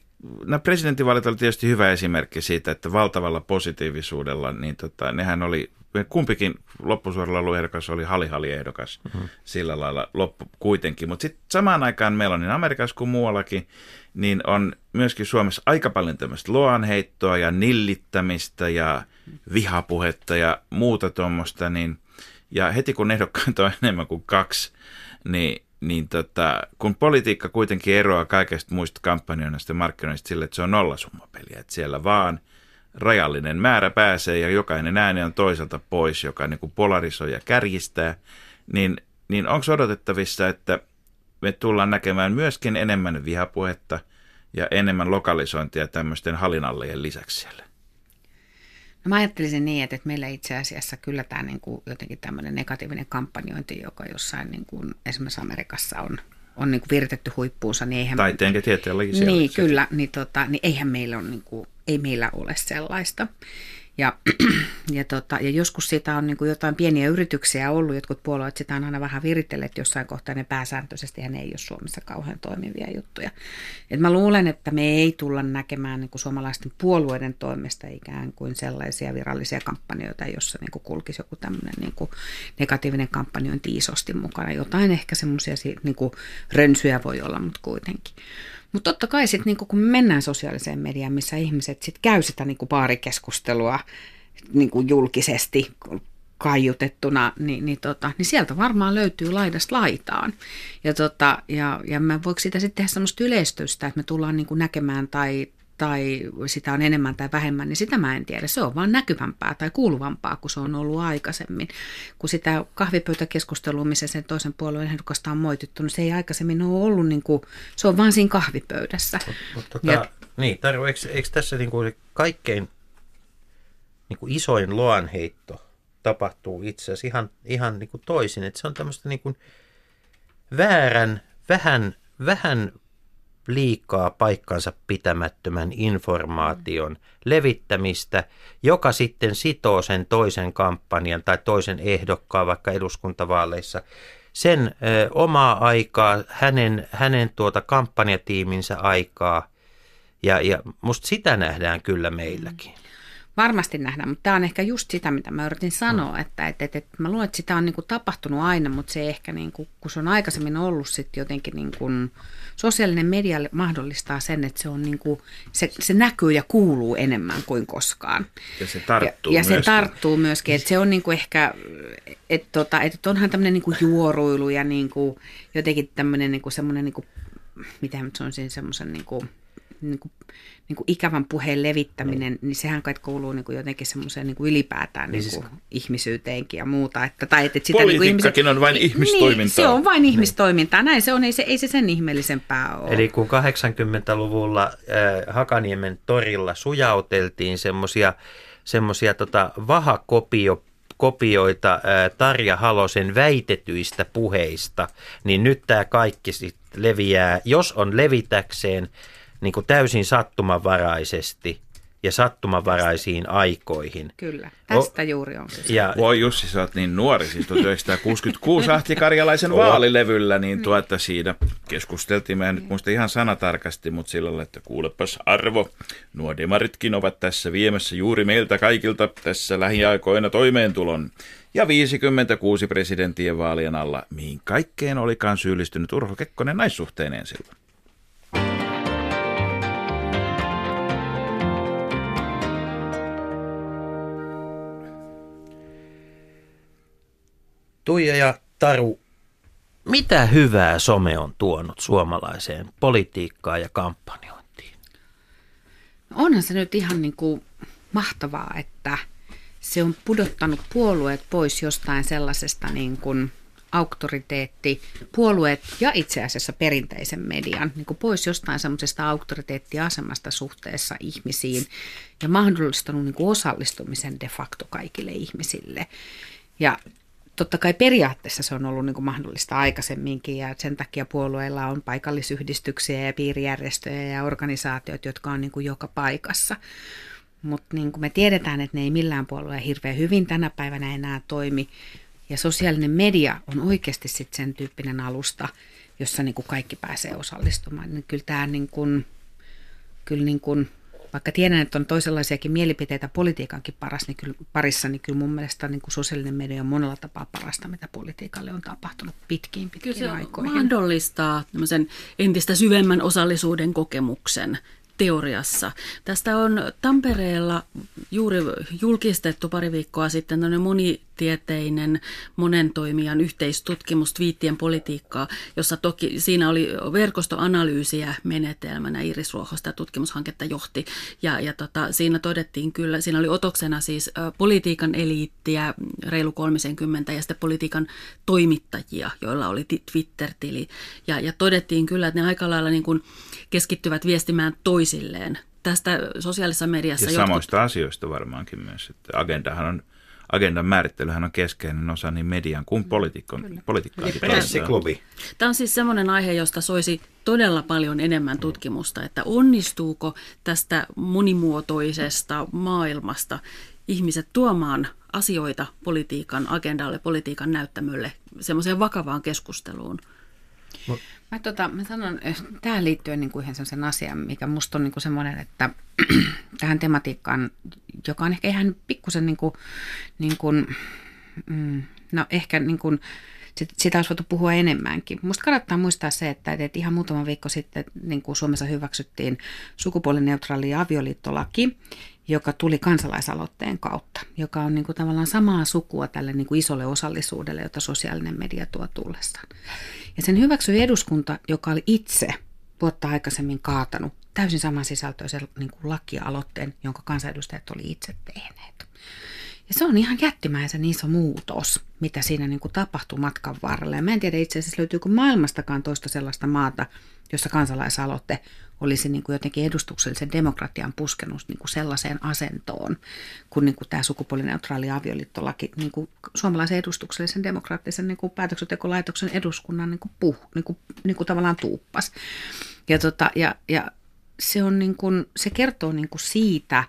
nämä presidentinvaalit oli tietysti hyvä esimerkki siitä, että valtavalla positiivisuudella, niin tota, nehän oli kumpikin loppusuoralla ollut ehdokas oli halihali-ehdokas mm-hmm. sillä lailla loppu kuitenkin. Mutta sitten samaan aikaan meillä on niin Amerikassa kuin muuallakin, niin on myöskin Suomessa aika paljon tämmöistä loanheittoa ja nillittämistä ja vihapuhetta ja muuta tuommoista. Niin, ja heti kun ehdokkaita on <laughs> enemmän kuin kaksi, niin, niin tota, kun politiikka kuitenkin eroaa kaikesta muista kampanjoinnista ja markkinoista sille, että se on nollasummapeliä, että siellä vaan – rajallinen määrä pääsee ja jokainen ääni on toiselta pois, joka niin kuin polarisoi ja kärjistää, niin, niin onko odotettavissa, että me tullaan näkemään myöskin enemmän vihapuhetta ja enemmän lokalisointia tämmöisten halinallien lisäksi siellä? No mä ajattelisin niin, että meillä itse asiassa kyllä tämä niin kuin jotenkin tämmöinen negatiivinen kampanjointi, joka jossain niin kuin esimerkiksi Amerikassa on, on niin kuin viritetty huippuunsa. Niin eihän, Taiteen ja tieteen Niin, kyllä. Niin, tota, niin eihän meillä ole niin kuin ei meillä ole sellaista. Ja, <clears throat> ja, tota, ja joskus siitä on niin kuin jotain pieniä yrityksiä ollut, jotkut puolueet sitä on aina vähän viritelleet jossain kohtaa, ne pääsääntöisesti ja ne ei ole Suomessa kauhean toimivia juttuja. Et mä luulen, että me ei tulla näkemään niin kuin suomalaisten puolueiden toimesta ikään kuin sellaisia virallisia kampanjoita, jossa niin kuin kulkisi joku tämmöinen niin kuin negatiivinen kampanjointi isosti mukana. Jotain ehkä semmoisia niin rönsyjä voi olla, mutta kuitenkin. Mutta totta kai sitten niin kun me mennään sosiaaliseen mediaan, missä ihmiset sitten käy sitä niin baarikeskustelua niin julkisesti kaiutettuna, niin, niin, tota, niin sieltä varmaan löytyy laidasta laitaan. Ja, tota, ja, ja mä voiko siitä sitten tehdä semmoista yleistystä, että me tullaan niin näkemään tai, tai sitä on enemmän tai vähemmän, niin sitä mä en tiedä. Se on vaan näkyvämpää tai kuuluvampaa kuin se on ollut aikaisemmin. Kun sitä kahvipöytäkeskustelua, missä sen toisen puolueen ehdokasta on moitittu, niin se ei aikaisemmin ole ollut, niin kuin, se on vaan siinä kahvipöydässä. Mutta tota, ja, niin, Taru, eikö, eikö tässä niin kuin kaikkein niin kuin isoin loanheitto tapahtuu itse asiassa ihan, ihan niin kuin toisin, että se on tämmöistä niin kuin väärän, vähän, vähän liikaa paikkansa pitämättömän informaation levittämistä, joka sitten sitoo sen toisen kampanjan tai toisen ehdokkaan vaikka eduskuntavaaleissa sen ö, omaa aikaa, hänen, hänen tuota kampanjatiiminsä aikaa. Ja, ja musta sitä nähdään kyllä meilläkin. Varmasti nähdään, mutta tämä on ehkä just sitä, mitä mä yritin sanoa, mm. että, että, että, että mä luulen, että sitä on niin kuin tapahtunut aina, mutta se ehkä, niin kuin, kun se on aikaisemmin ollut sitten jotenkin niin kuin, sosiaalinen media mahdollistaa sen, että se, on niin kuin, se, se näkyy ja kuuluu enemmän kuin koskaan. Ja se tarttuu Ja, ja myöskin. se tarttuu myöskin, että se on niin kuin ehkä, että, tota, että onhan tämmöinen niin kuin juoruilu ja niin kuin, jotenkin tämmöinen niin kuin semmoinen, niin kuin, mitä mä nyt sanoisin, semmoisen niin kuin, niin kuin, niin kuin ikävän puheen levittäminen, mm. niin sehän kai kuuluu niin kuin jotenkin semmoiseen niin kuin ylipäätään niin kuin siis... ihmisyyteenkin ja muuta. Että, tai, että sitä, niin kuin Politiikkakin on vain ihmistoimintaa. Niin, se on vain ihmistoimintaa. Näin se on, ei se, ei se sen ihmeellisempää ole. Eli kun 80-luvulla äh, Hakaniemen torilla sujauteltiin semmoisia semmosia tota vahakopio kopioita Tarja Halosen väitetyistä puheista, niin nyt tämä kaikki sit leviää, jos on levitäkseen niin kuin täysin sattumanvaraisesti ja sattumanvaraisiin aikoihin. Kyllä, tästä o- juuri on kyse. Ja, Voi Jussi, sä oot niin nuori, siis 1966 Ahti Karjalaisen vaalilevyllä, niin tuota siinä keskusteltiin, mä en nyt muista ihan sanatarkasti, mutta sillä lailla, että kuulepas Arvo, nuo demaritkin ovat tässä viemässä juuri meiltä kaikilta tässä lähiaikoina toimeentulon. Ja 56 presidenttien vaalien alla, mihin kaikkeen olikaan syyllistynyt Urho Kekkonen naissuhteineen silloin. Tuija ja Taru, mitä hyvää some on tuonut suomalaiseen politiikkaan ja kampanjointiin? Onhan se nyt ihan niin kuin mahtavaa, että se on pudottanut puolueet pois jostain sellaisesta niin kuin auktoriteetti, puolueet ja itse asiassa perinteisen median niin kuin pois jostain semmoisesta auktoriteettiasemasta suhteessa ihmisiin ja mahdollistanut niin kuin osallistumisen de facto kaikille ihmisille. Ja totta kai periaatteessa se on ollut niin kuin mahdollista aikaisemminkin ja sen takia puolueilla on paikallisyhdistyksiä ja piirijärjestöjä ja organisaatiot, jotka on niin kuin joka paikassa. Mutta niin kuin me tiedetään, että ne ei millään puolueella hirveän hyvin tänä päivänä enää toimi. Ja sosiaalinen media on oikeasti sitten sen tyyppinen alusta, jossa niin kuin kaikki pääsee osallistumaan. Niin kyllä tämä niin kuin, kyllä niin kuin vaikka tiedän, että on toisenlaisiakin mielipiteitä politiikankin paras, niin kyllä, parissa, niin kyllä mun mielestä niin kuin sosiaalinen media on monella tapaa parasta, mitä politiikalle on tapahtunut pitkiin, pitkiin kyllä se aikoihin. mahdollistaa entistä syvemmän osallisuuden kokemuksen teoriassa. Tästä on Tampereella juuri julkistettu pari viikkoa sitten monitieteinen monen toimijan yhteistutkimus twiittien politiikkaa, jossa toki siinä oli verkostoanalyysiä menetelmänä. Iris Ruoho sitä tutkimushanketta johti ja, ja tota, siinä todettiin kyllä, siinä oli otoksena siis politiikan eliittiä reilu 30 ja sitten politiikan toimittajia, joilla oli Twitter-tili ja, ja todettiin kyllä, että ne aika lailla niin kuin keskittyvät viestimään toisilleen. Tästä sosiaalisessa mediassa... Ja jotkut... samoista asioista varmaankin myös. Että agendahan on, agendan määrittelyhän on keskeinen osa niin median kuin poliitikon, politiikkaankin. Pressiklubi. Tämä on siis semmoinen aihe, josta soisi todella paljon enemmän tutkimusta, että onnistuuko tästä monimuotoisesta maailmasta ihmiset tuomaan asioita politiikan agendalle, politiikan näyttämölle, semmoiseen vakavaan keskusteluun. Mä, tota, mä sanon tähän liittyen niin kuin ihan sen asian, mikä musta on niin kuin semmoinen, että <clears throat> tähän tematiikkaan, joka on ehkä ihan pikkusen niin kuin, niin kuin, mm, no ehkä niin kuin, sitä olisi voitu puhua enemmänkin. Musta kannattaa muistaa se, että, että ihan muutama viikko sitten niin kuin Suomessa hyväksyttiin sukupuolineutraali avioliittolaki, joka tuli kansalaisaloitteen kautta, joka on niin kuin tavallaan samaa sukua tälle niin kuin isolle osallisuudelle, jota sosiaalinen media tuo tullessaan. Ja sen hyväksyi eduskunta, joka oli itse vuotta aikaisemmin kaatanut täysin saman sisältöisen niin kuin lakialoitteen, jonka kansanedustajat oli itse tehneet. Ja se on ihan jättimäisen iso muutos, mitä siinä niin kuin tapahtui matkan varrella. Ja mä en tiedä itse asiassa löytyykö maailmastakaan toista sellaista maata, jossa kansalaisaloite olisi niin kuin jotenkin edustuksellisen demokratian puskenut niin kuin sellaiseen asentoon, kun niin kuin tämä sukupuolineutraali avioliittolaki niin kuin suomalaisen edustuksellisen demokraattisen niin kuin päätöksentekolaitoksen eduskunnan niin kuin puh, niin kuin, niin kuin tavallaan tuuppas. Ja, tota, ja, ja se, on niin kuin, se kertoo niin kuin siitä,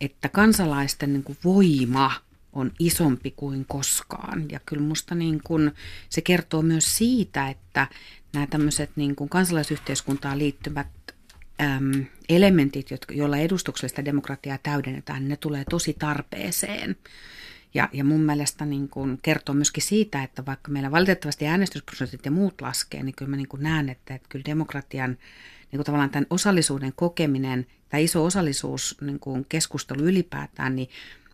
että kansalaisten niin kuin voima on isompi kuin koskaan. Ja kyllä musta niin kuin, se kertoo myös siitä, että nämä tämmöiset niin kuin kansalaisyhteiskuntaan liittyvät äm, elementit, jotka, joilla edustuksellista demokratiaa täydennetään, niin ne tulee tosi tarpeeseen. Ja, ja mun mielestä niin kun kertoo myöskin siitä, että vaikka meillä valitettavasti äänestysprosentit ja muut laskee, niin kyllä mä niin näen, että, että kyllä demokratian niin kuin tavallaan tämän osallisuuden kokeminen, tai iso osallisuus niin kuin keskustelu ylipäätään, niin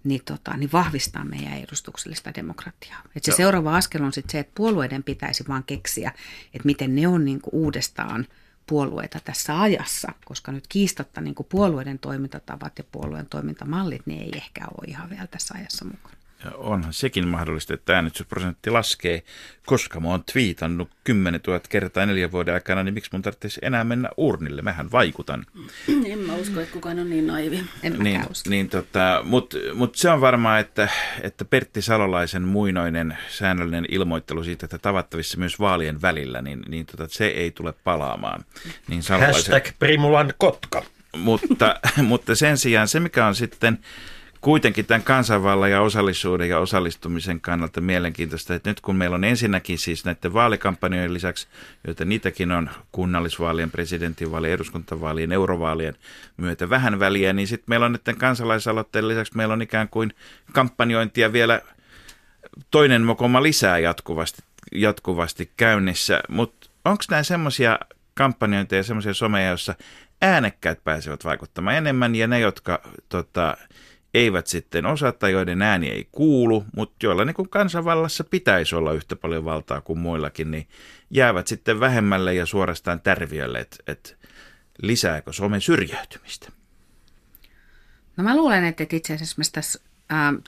niin, tota, niin vahvistaa meidän edustuksellista demokratiaa. Et se Joo. seuraava askel on sitten se, että puolueiden pitäisi vaan keksiä, että miten ne on niin uudestaan puolueita tässä ajassa, koska nyt kiistatta niin kuin puolueiden toimintatavat ja puolueen toimintamallit, niin ei ehkä ole ihan vielä tässä ajassa mukana. Ja onhan sekin mahdollista, että äänestysprosentti laskee, koska mä oon twiitannut 10 000 kertaa neljän vuoden aikana, niin miksi mun tarvitsisi enää mennä urnille? Mähän vaikutan. <clears throat> En mä usko, että kukaan on niin naivi. En niin, niin tota, Mutta mut se on varmaa, että, että Pertti Salolaisen muinoinen säännöllinen ilmoittelu siitä, että tavattavissa myös vaalien välillä, niin, niin tota, se ei tule palaamaan. Niin Salolaisen... Hashtag Primulan kotka. Mutta, <laughs> mutta sen sijaan se, mikä on sitten kuitenkin tämän kansanvallan ja osallisuuden ja osallistumisen kannalta mielenkiintoista, että nyt kun meillä on ensinnäkin siis näiden vaalikampanjoiden lisäksi, joita niitäkin on kunnallisvaalien, presidentinvaalien, eduskuntavaalien, eurovaalien myötä vähän väliä, niin sitten meillä on näiden kansalaisaloitteiden lisäksi meillä on ikään kuin kampanjointia vielä toinen mokoma lisää jatkuvasti, jatkuvasti käynnissä, mutta onko nämä semmoisia kampanjointeja, semmoisia someja, joissa äänekkäät pääsevät vaikuttamaan enemmän ja ne, jotka tota, eivät sitten osaa tai joiden ääni ei kuulu, mutta joilla niin kuin kansanvallassa pitäisi olla yhtä paljon valtaa kuin muillakin, niin jäävät sitten vähemmälle ja suorastaan tärviölle, että et lisääkö Suomen syrjäytymistä? No mä luulen, että itse asiassa tässä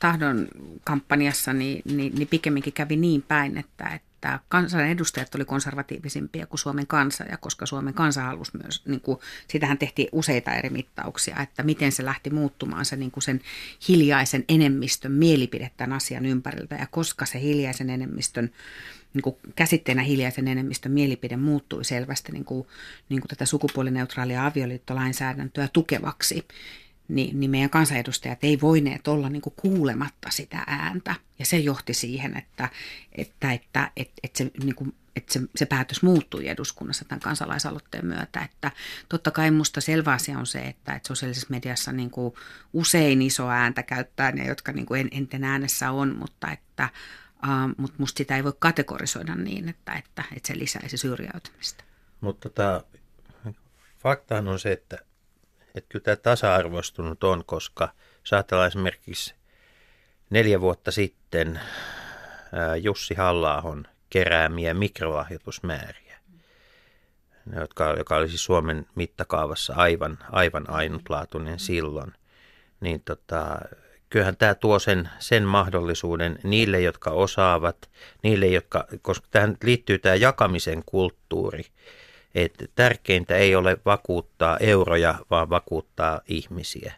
tahdon kampanjassa niin, niin, niin pikemminkin kävi niin päin, että, että että kansan edustajat oli konservatiivisimpia kuin Suomen kansa, ja koska Suomen kansa halusi myös, niin kuin, sitähän tehtiin useita eri mittauksia, että miten se lähti muuttumaan se niin kuin sen hiljaisen enemmistön mielipide tämän asian ympäriltä, ja koska se hiljaisen enemmistön niin kuin käsitteenä hiljaisen enemmistön mielipide muuttui selvästi niin kuin, niin kuin tätä sukupuolineutraalia avioliittolainsäädäntöä tukevaksi, niin, niin meidän kansanedustajat ei voineet olla niin kuin kuulematta sitä ääntä. Ja se johti siihen, että, että, että, että, että, se, niin kuin, että se, se päätös muuttui eduskunnassa tämän kansalaisaloitteen myötä. Että totta kai minusta selvä asia on se, että, että sosiaalisessa mediassa niin kuin usein iso ääntä käyttää ne, jotka niin kuin en, enten äänessä on, mutta että Uh, mutta musta sitä ei voi kategorisoida niin, että, että, että se lisäisi syrjäytymistä. Mutta tota, faktahan on se, että että kyllä tämä tasa-arvostunut on, koska saattaa esimerkiksi neljä vuotta sitten Jussi halla keräämiä mikrolahjoitusmääriä, jotka, joka oli siis Suomen mittakaavassa aivan, aivan ainutlaatuinen silloin, niin tota, kyllähän tämä tuo sen, sen mahdollisuuden niille, jotka osaavat, niille, jotka, koska tähän liittyy tämä jakamisen kulttuuri, että tärkeintä ei ole vakuuttaa euroja, vaan vakuuttaa ihmisiä.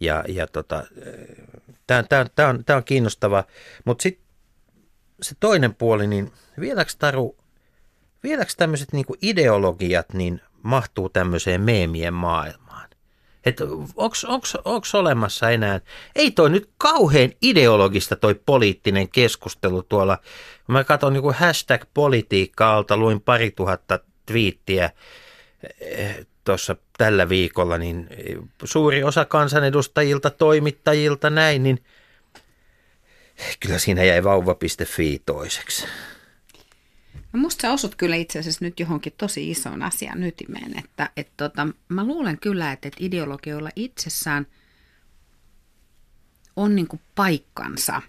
Ja, ja tota, tämä on, on, on kiinnostava. Mutta sitten se toinen puoli, niin vieläkö Taru, vieläkö tämmöiset niinku ideologiat niin mahtuu tämmöiseen meemien maailmaan? Että onko olemassa enää, ei toi nyt kauhean ideologista toi poliittinen keskustelu tuolla. Mä katson niin hashtag politiikka alta, luin pari tuhatta twiittiä eh, tuossa tällä viikolla, niin suuri osa kansanedustajilta, toimittajilta näin, niin kyllä siinä jäi vauva.fi toiseksi. No musta sä osut kyllä itse asiassa nyt johonkin tosi isoon asian ytimeen, että et tota, mä luulen kyllä, että, että ideologioilla itsessään on niinku paikkansa,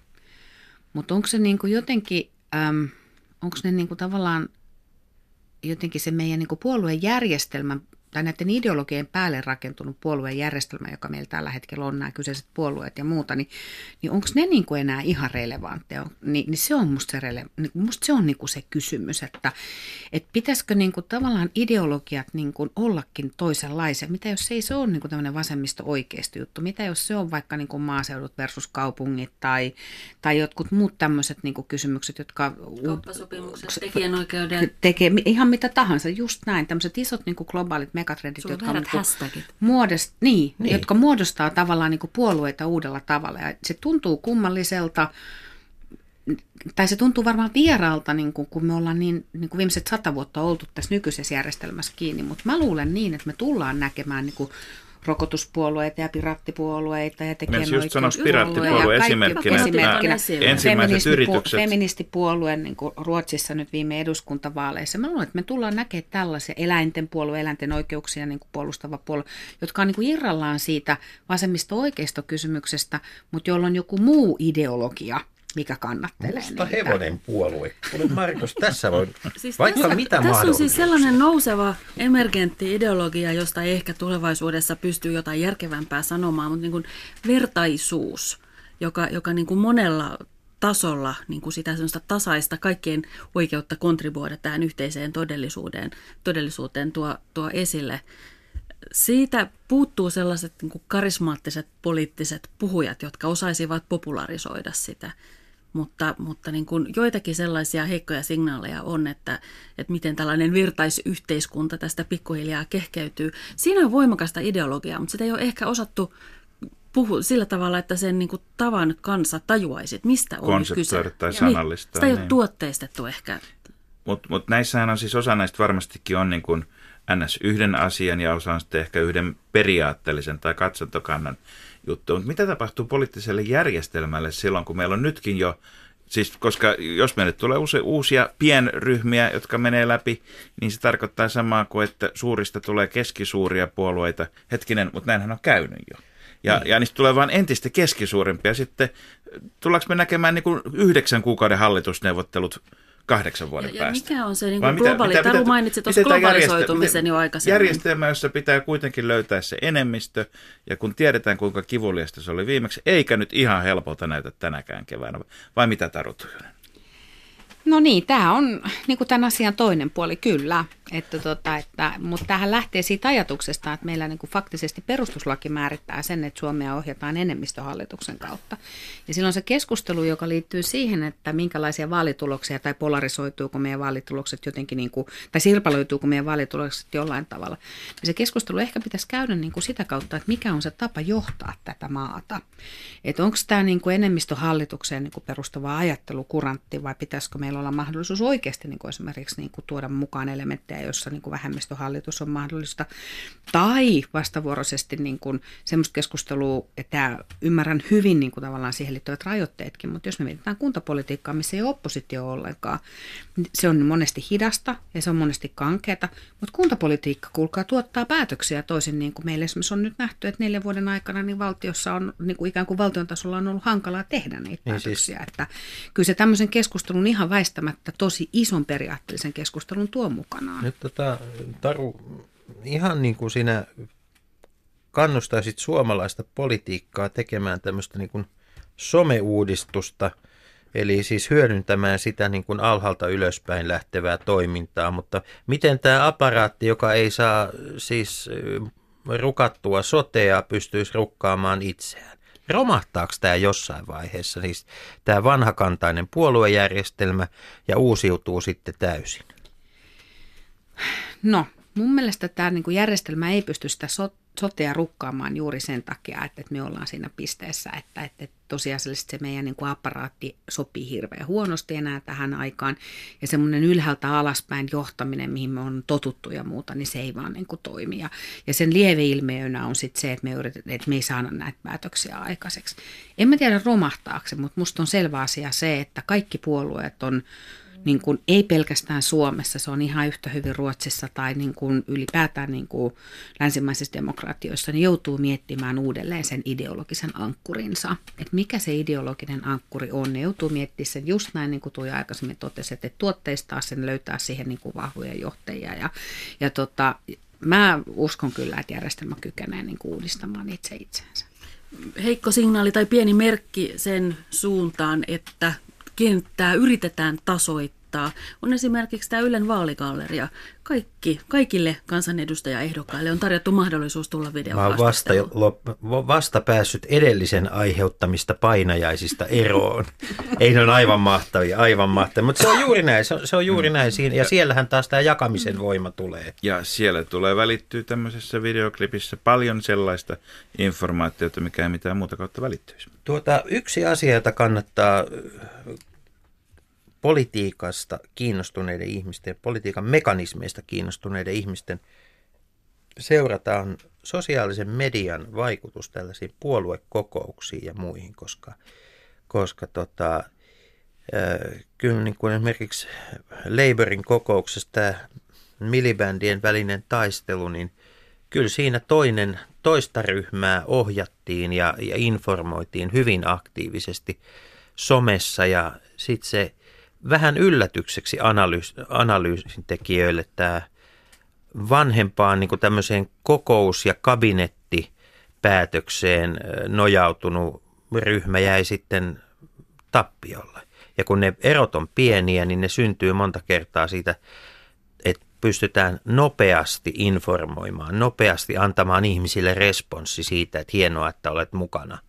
mutta onko se niinku jotenkin, onko ne niinku tavallaan jotenkin se meidän niin puoluejärjestelmän tai näiden ideologien päälle rakentunut puoluejärjestelmä, joka meillä tällä hetkellä on, nämä kyseiset puolueet ja muuta, niin, niin onko ne niin kuin enää ihan relevantteja? Ni, niin se on musta se, rele, niin musta se, on niin kuin se kysymys, että, että pitäisikö niin kuin tavallaan ideologiat niin kuin ollakin toisenlaisia? Mitä jos se ei se ole niin kuin tämmöinen vasemmisto-oikeisto juttu? Mitä jos se on vaikka niin kuin maaseudut versus kaupungit tai, tai jotkut muut tämmöiset niin kuin kysymykset, jotka... Kauppasopimukset, tekijänoikeudet. <laughs> Tekee ihan mitä tahansa, just näin. Tämmöiset isot niin kuin globaalit megatrendit, jotka, niin kuin, muodost, niin, niin. jotka muodostaa tavallaan niin kuin puolueita uudella tavalla. Ja se tuntuu kummalliselta, tai se tuntuu varmaan vieraalta, niin kuin, kun me ollaan niin, niin kuin viimeiset sata vuotta oltu tässä nykyisessä järjestelmässä kiinni, mutta mä luulen niin, että me tullaan näkemään niin kuin rokotuspuolueita ja pirattipuolueita ja tekijänoikeuspuolueita. ja esimerkkinä, esimerkkinä. ensimmäiset yritykset. Feministipuolue niin kuin Ruotsissa nyt viime eduskuntavaaleissa. Mä luulen, että me tullaan näkemään tällaisia eläinten puolue, eläinten oikeuksia niin kuin puolustava puolue, jotka on niin kuin irrallaan siitä vasemmisto-oikeistokysymyksestä, mutta jolla on joku muu ideologia – mikä kannattelee Musta niitä. hevonen puolue. Kuule Markus, tässä voi siis vaikka tässä, mitä Tässä on siis sellainen nouseva emergentti ideologia, josta ehkä tulevaisuudessa pystyy jotain järkevämpää sanomaan, mutta niin kuin vertaisuus, joka, joka niin kuin monella tasolla niin kuin sitä tasaista kaikkien oikeutta kontribuoida tähän yhteiseen todellisuuteen, todellisuuteen tuo, tuo esille. Siitä puuttuu sellaiset niin kuin karismaattiset poliittiset puhujat, jotka osaisivat popularisoida sitä mutta, mutta niin kuin joitakin sellaisia heikkoja signaaleja on, että, että miten tällainen virtaisyhteiskunta tästä pikkuhiljaa kehkeytyy. Siinä on voimakasta ideologiaa, mutta sitä ei ole ehkä osattu puhua sillä tavalla, että sen niin kuin tavan kansa tajuaisi, että mistä on kyse. tai sanallista. Niin, sitä ei niin. ole tuotteistettu ehkä. Mutta mut näissähän on siis osa näistä varmastikin on niin kuin ns. yhden asian ja osa on sitten ehkä yhden periaatteellisen tai katsantokannan juttu. Mutta mitä tapahtuu poliittiselle järjestelmälle silloin, kun meillä on nytkin jo Siis koska jos meille tulee use, uusia pienryhmiä, jotka menee läpi, niin se tarkoittaa samaa kuin, että suurista tulee keskisuuria puolueita. Hetkinen, mutta näinhän on käynyt jo. Ja, niin. ja niistä tulee vain entistä keskisuurimpia. Sitten tullaanko me näkemään niin kuin yhdeksän kuukauden hallitusneuvottelut kahdeksan vuoden ja, päästä. Ja mikä on se niin kuin globaali, mitä, Taru mainitsi tuossa globalisoitumisen jo aikaisemmin. Järjestelmä, jossa pitää kuitenkin löytää se enemmistö, ja kun tiedetään kuinka kivuliasta se oli viimeksi, eikä nyt ihan helpolta näytä tänäkään keväänä, vai mitä Taru No niin, tämä on niin kuin tämän asian toinen puoli, kyllä. Että tota, että, mutta tähän lähtee siitä ajatuksesta, että meillä niin kuin faktisesti perustuslaki määrittää sen, että Suomea ohjataan enemmistöhallituksen kautta. Ja silloin se keskustelu, joka liittyy siihen, että minkälaisia vaalituloksia tai polarisoituuko meidän vaalitulokset jotenkin, niin kuin, tai sirpaloituuko meidän vaalitulokset jollain tavalla, niin se keskustelu ehkä pitäisi käydä niin kuin sitä kautta, että mikä on se tapa johtaa tätä maata. Että onko tämä niin kuin enemmistöhallitukseen niin kuin perustuva ajattelu kurantti vai pitäisikö meillä olla mahdollisuus oikeasti niin kuin esimerkiksi niin kuin tuoda mukaan elementtejä jossa niin kuin vähemmistöhallitus on mahdollista. Tai vastavuoroisesti niin kuin semmoista keskustelua, että ymmärrän hyvin niin kuin tavallaan siihen liittyvät rajoitteetkin, mutta jos me mietitään kuntapolitiikkaa, missä ei ole oppositio ollenkaan, niin se on monesti hidasta ja se on monesti kankeata, mutta kuntapolitiikka kuulkaa tuottaa päätöksiä toisin niin kuin meillä esimerkiksi on nyt nähty, että neljän vuoden aikana niin valtiossa on niin kuin ikään kuin valtion tasolla on ollut hankalaa tehdä niitä niin siis- päätöksiä. Siis... Että kyllä se tämmöisen keskustelun ihan väistämättä tosi ison periaatteellisen keskustelun tuo mukanaan. Nyt tota, Taru, ihan niin kuin sinä kannustaisit suomalaista politiikkaa tekemään tämmöistä niin kuin someuudistusta, eli siis hyödyntämään sitä niin kuin alhaalta ylöspäin lähtevää toimintaa, mutta miten tämä aparaatti, joka ei saa siis rukattua sotea, pystyisi rukkaamaan itseään? Romahtaako tämä jossain vaiheessa, siis tämä vanhakantainen puoluejärjestelmä ja uusiutuu sitten täysin? No, mun mielestä tämä niin kuin järjestelmä ei pysty sitä sotea rukkaamaan juuri sen takia, että, me ollaan siinä pisteessä, että, että tosiasiallisesti se meidän niin kuin apparaatti sopii hirveän huonosti enää tähän aikaan. Ja semmoinen ylhäältä alaspäin johtaminen, mihin me on totuttu ja muuta, niin se ei vaan niin kuin toimi. Ja, ja sen lieveilmiönä on sitten se, että me, yritet, että me ei saada näitä päätöksiä aikaiseksi. En mä tiedä romahtaako mutta musta on selvä asia se, että kaikki puolueet on niin kuin, ei pelkästään Suomessa, se on ihan yhtä hyvin Ruotsissa tai niin kuin ylipäätään niin kuin länsimaisissa demokratioissa, niin joutuu miettimään uudelleen sen ideologisen ankkurinsa. Että mikä se ideologinen ankkuri on, ne joutuu miettimään sen just näin, niin kuin Tuija aikaisemmin totesi, että tuotteistaa sen, löytää siihen niin kuin vahvoja johtajia ja, ja tota, mä uskon kyllä, että järjestelmä kykenee niin kuin uudistamaan itse itseensä. Heikko signaali tai pieni merkki sen suuntaan, että kenttää yritetään tasoittaa on esimerkiksi tämä Ylen vaaligalleria. Kaikki, kaikille kansanedustajaehdokkaille on tarjottu mahdollisuus tulla Mä oon vasta, vasta päässyt edellisen aiheuttamista painajaisista eroon. <laughs> Ei ne on aivan mahtavia, aivan mahtavia. Mutta se on juuri näin, se on, se on juuri näin. Siinä, ja siellähän taas tämä jakamisen voima tulee. Ja siellä tulee välittyä tämmöisessä videoklipissä paljon sellaista informaatiota, mikä ei mitään muuta kautta välittyisi. Tuota, yksi asia, jota kannattaa politiikasta kiinnostuneiden ihmisten, politiikan mekanismeista kiinnostuneiden ihmisten seurataan sosiaalisen median vaikutus tällaisiin puoluekokouksiin ja muihin, koska, koska tota, kyllä niin kuin esimerkiksi Labourin kokouksessa tämä milibändien välinen taistelu, niin kyllä siinä toinen, toista ryhmää ohjattiin ja, ja informoitiin hyvin aktiivisesti somessa ja sitten se vähän yllätykseksi analyys, analyysin tekijöille tämä vanhempaan niin tämmöiseen kokous- ja kabinettipäätökseen nojautunut ryhmä jäi sitten tappiolle. Ja kun ne erot on pieniä, niin ne syntyy monta kertaa siitä, että pystytään nopeasti informoimaan, nopeasti antamaan ihmisille responssi siitä, että hienoa, että olet mukana –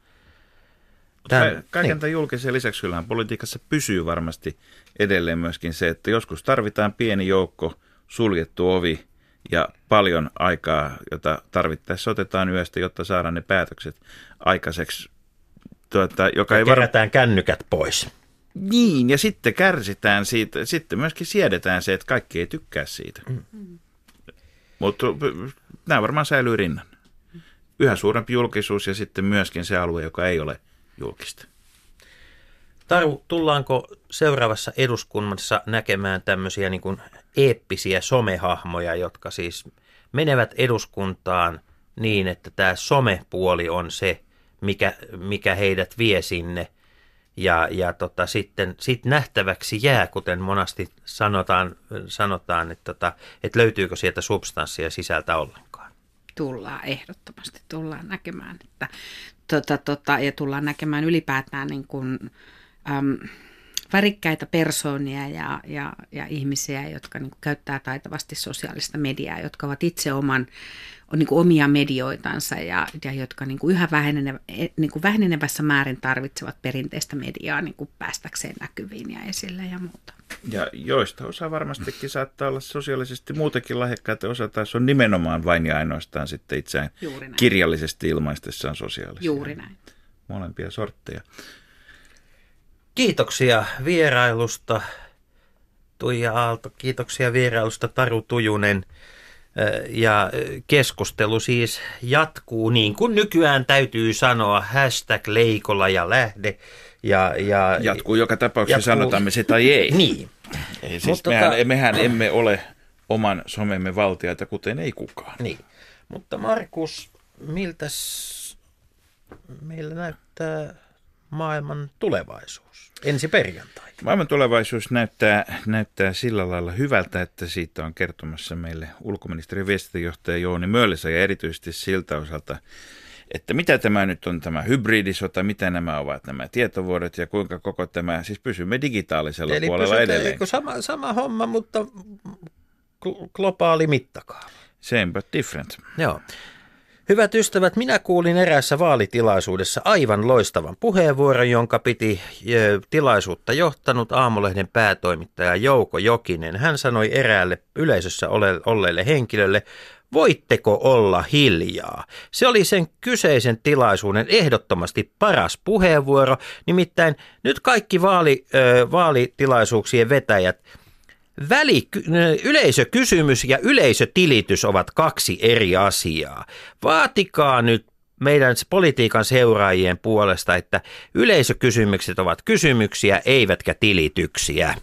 Tämän, Kaiken niin. tämän julkisen lisäksi kyllähän politiikassa pysyy varmasti edelleen myöskin se, että joskus tarvitaan pieni joukko, suljettu ovi ja paljon aikaa, jota tarvittaessa otetaan yöstä, jotta saadaan ne päätökset aikaiseksi. Tuota, joka ja ei kerätään var... kännykät pois. Niin, ja sitten kärsitään siitä, sitten myöskin siedetään se, että kaikki ei tykkää siitä. Mm. Mutta nämä varmaan säilyy rinnan. Yhä suurempi julkisuus ja sitten myöskin se alue, joka ei ole – julkista. Taru, tullaanko seuraavassa eduskunnassa näkemään tämmöisiä niin kuin eeppisiä somehahmoja, jotka siis menevät eduskuntaan niin, että tämä somepuoli on se, mikä, mikä heidät vie sinne. Ja, ja tota, sitten sit nähtäväksi jää, kuten monasti sanotaan, sanotaan että, tota, että löytyykö sieltä substanssia sisältä ollenkaan. Tullaan ehdottomasti, tullaan näkemään, että tota, tota, ja tullaan näkemään ylipäätään niin kuin, äm, värikkäitä persoonia ja, ja, ja ihmisiä, jotka niin kuin, käyttää taitavasti sosiaalista mediaa, jotka ovat itse oman, on niin kuin omia medioitansa ja, ja jotka niin kuin yhä vähenenevä, niin kuin vähenevässä määrin tarvitsevat perinteistä mediaa niin kuin päästäkseen näkyviin ja esille ja muuta. Ja joista osa varmastikin saattaa olla sosiaalisesti muutenkin lahjakkaita, osa taas on nimenomaan vain ja ainoastaan sitten itseään kirjallisesti ilmaistessaan sosiaalisia. Juuri näin. Molempia sortteja. Kiitoksia vierailusta Tuija Aalto, kiitoksia vierailusta Taru Tujunen. Ja keskustelu siis jatkuu niin kuin nykyään täytyy sanoa, hashtag leikola ja lähde. Ja, ja, jatkuu joka tapauksessa, jatkuu, sanotaan me se tai ei. <laughs> niin. Ei, siis mehän, tota, mehän emme ole oman somemme valtiaita, kuten ei kukaan. Niin. Mutta Markus, miltäs meillä näyttää maailman tulevaisuus ensi perjantai? Maailman tulevaisuus näyttää, näyttää sillä lailla hyvältä, että siitä on kertomassa meille ulkoministeriön viestintäjohtaja Jouni Möllisä ja erityisesti siltä osalta, että mitä tämä nyt on tämä hybridisota, mitä nämä ovat nämä tietovuodot ja kuinka koko tämä, siis pysymme digitaalisella Eli puolella edelleen. Eli sama, sama homma, mutta globaali mittakaava. Same but different. Joo. Hyvät ystävät, minä kuulin eräässä vaalitilaisuudessa aivan loistavan puheenvuoron, jonka piti tilaisuutta johtanut aamulehden päätoimittaja Jouko Jokinen. Hän sanoi eräälle yleisössä olleelle henkilölle, voitteko olla hiljaa? Se oli sen kyseisen tilaisuuden ehdottomasti paras puheenvuoro, nimittäin nyt kaikki vaali, vaalitilaisuuksien vetäjät – Väli, yleisökysymys ja yleisötilitys ovat kaksi eri asiaa. Vaatikaa nyt meidän politiikan seuraajien puolesta, että yleisökysymykset ovat kysymyksiä eivätkä tilityksiä.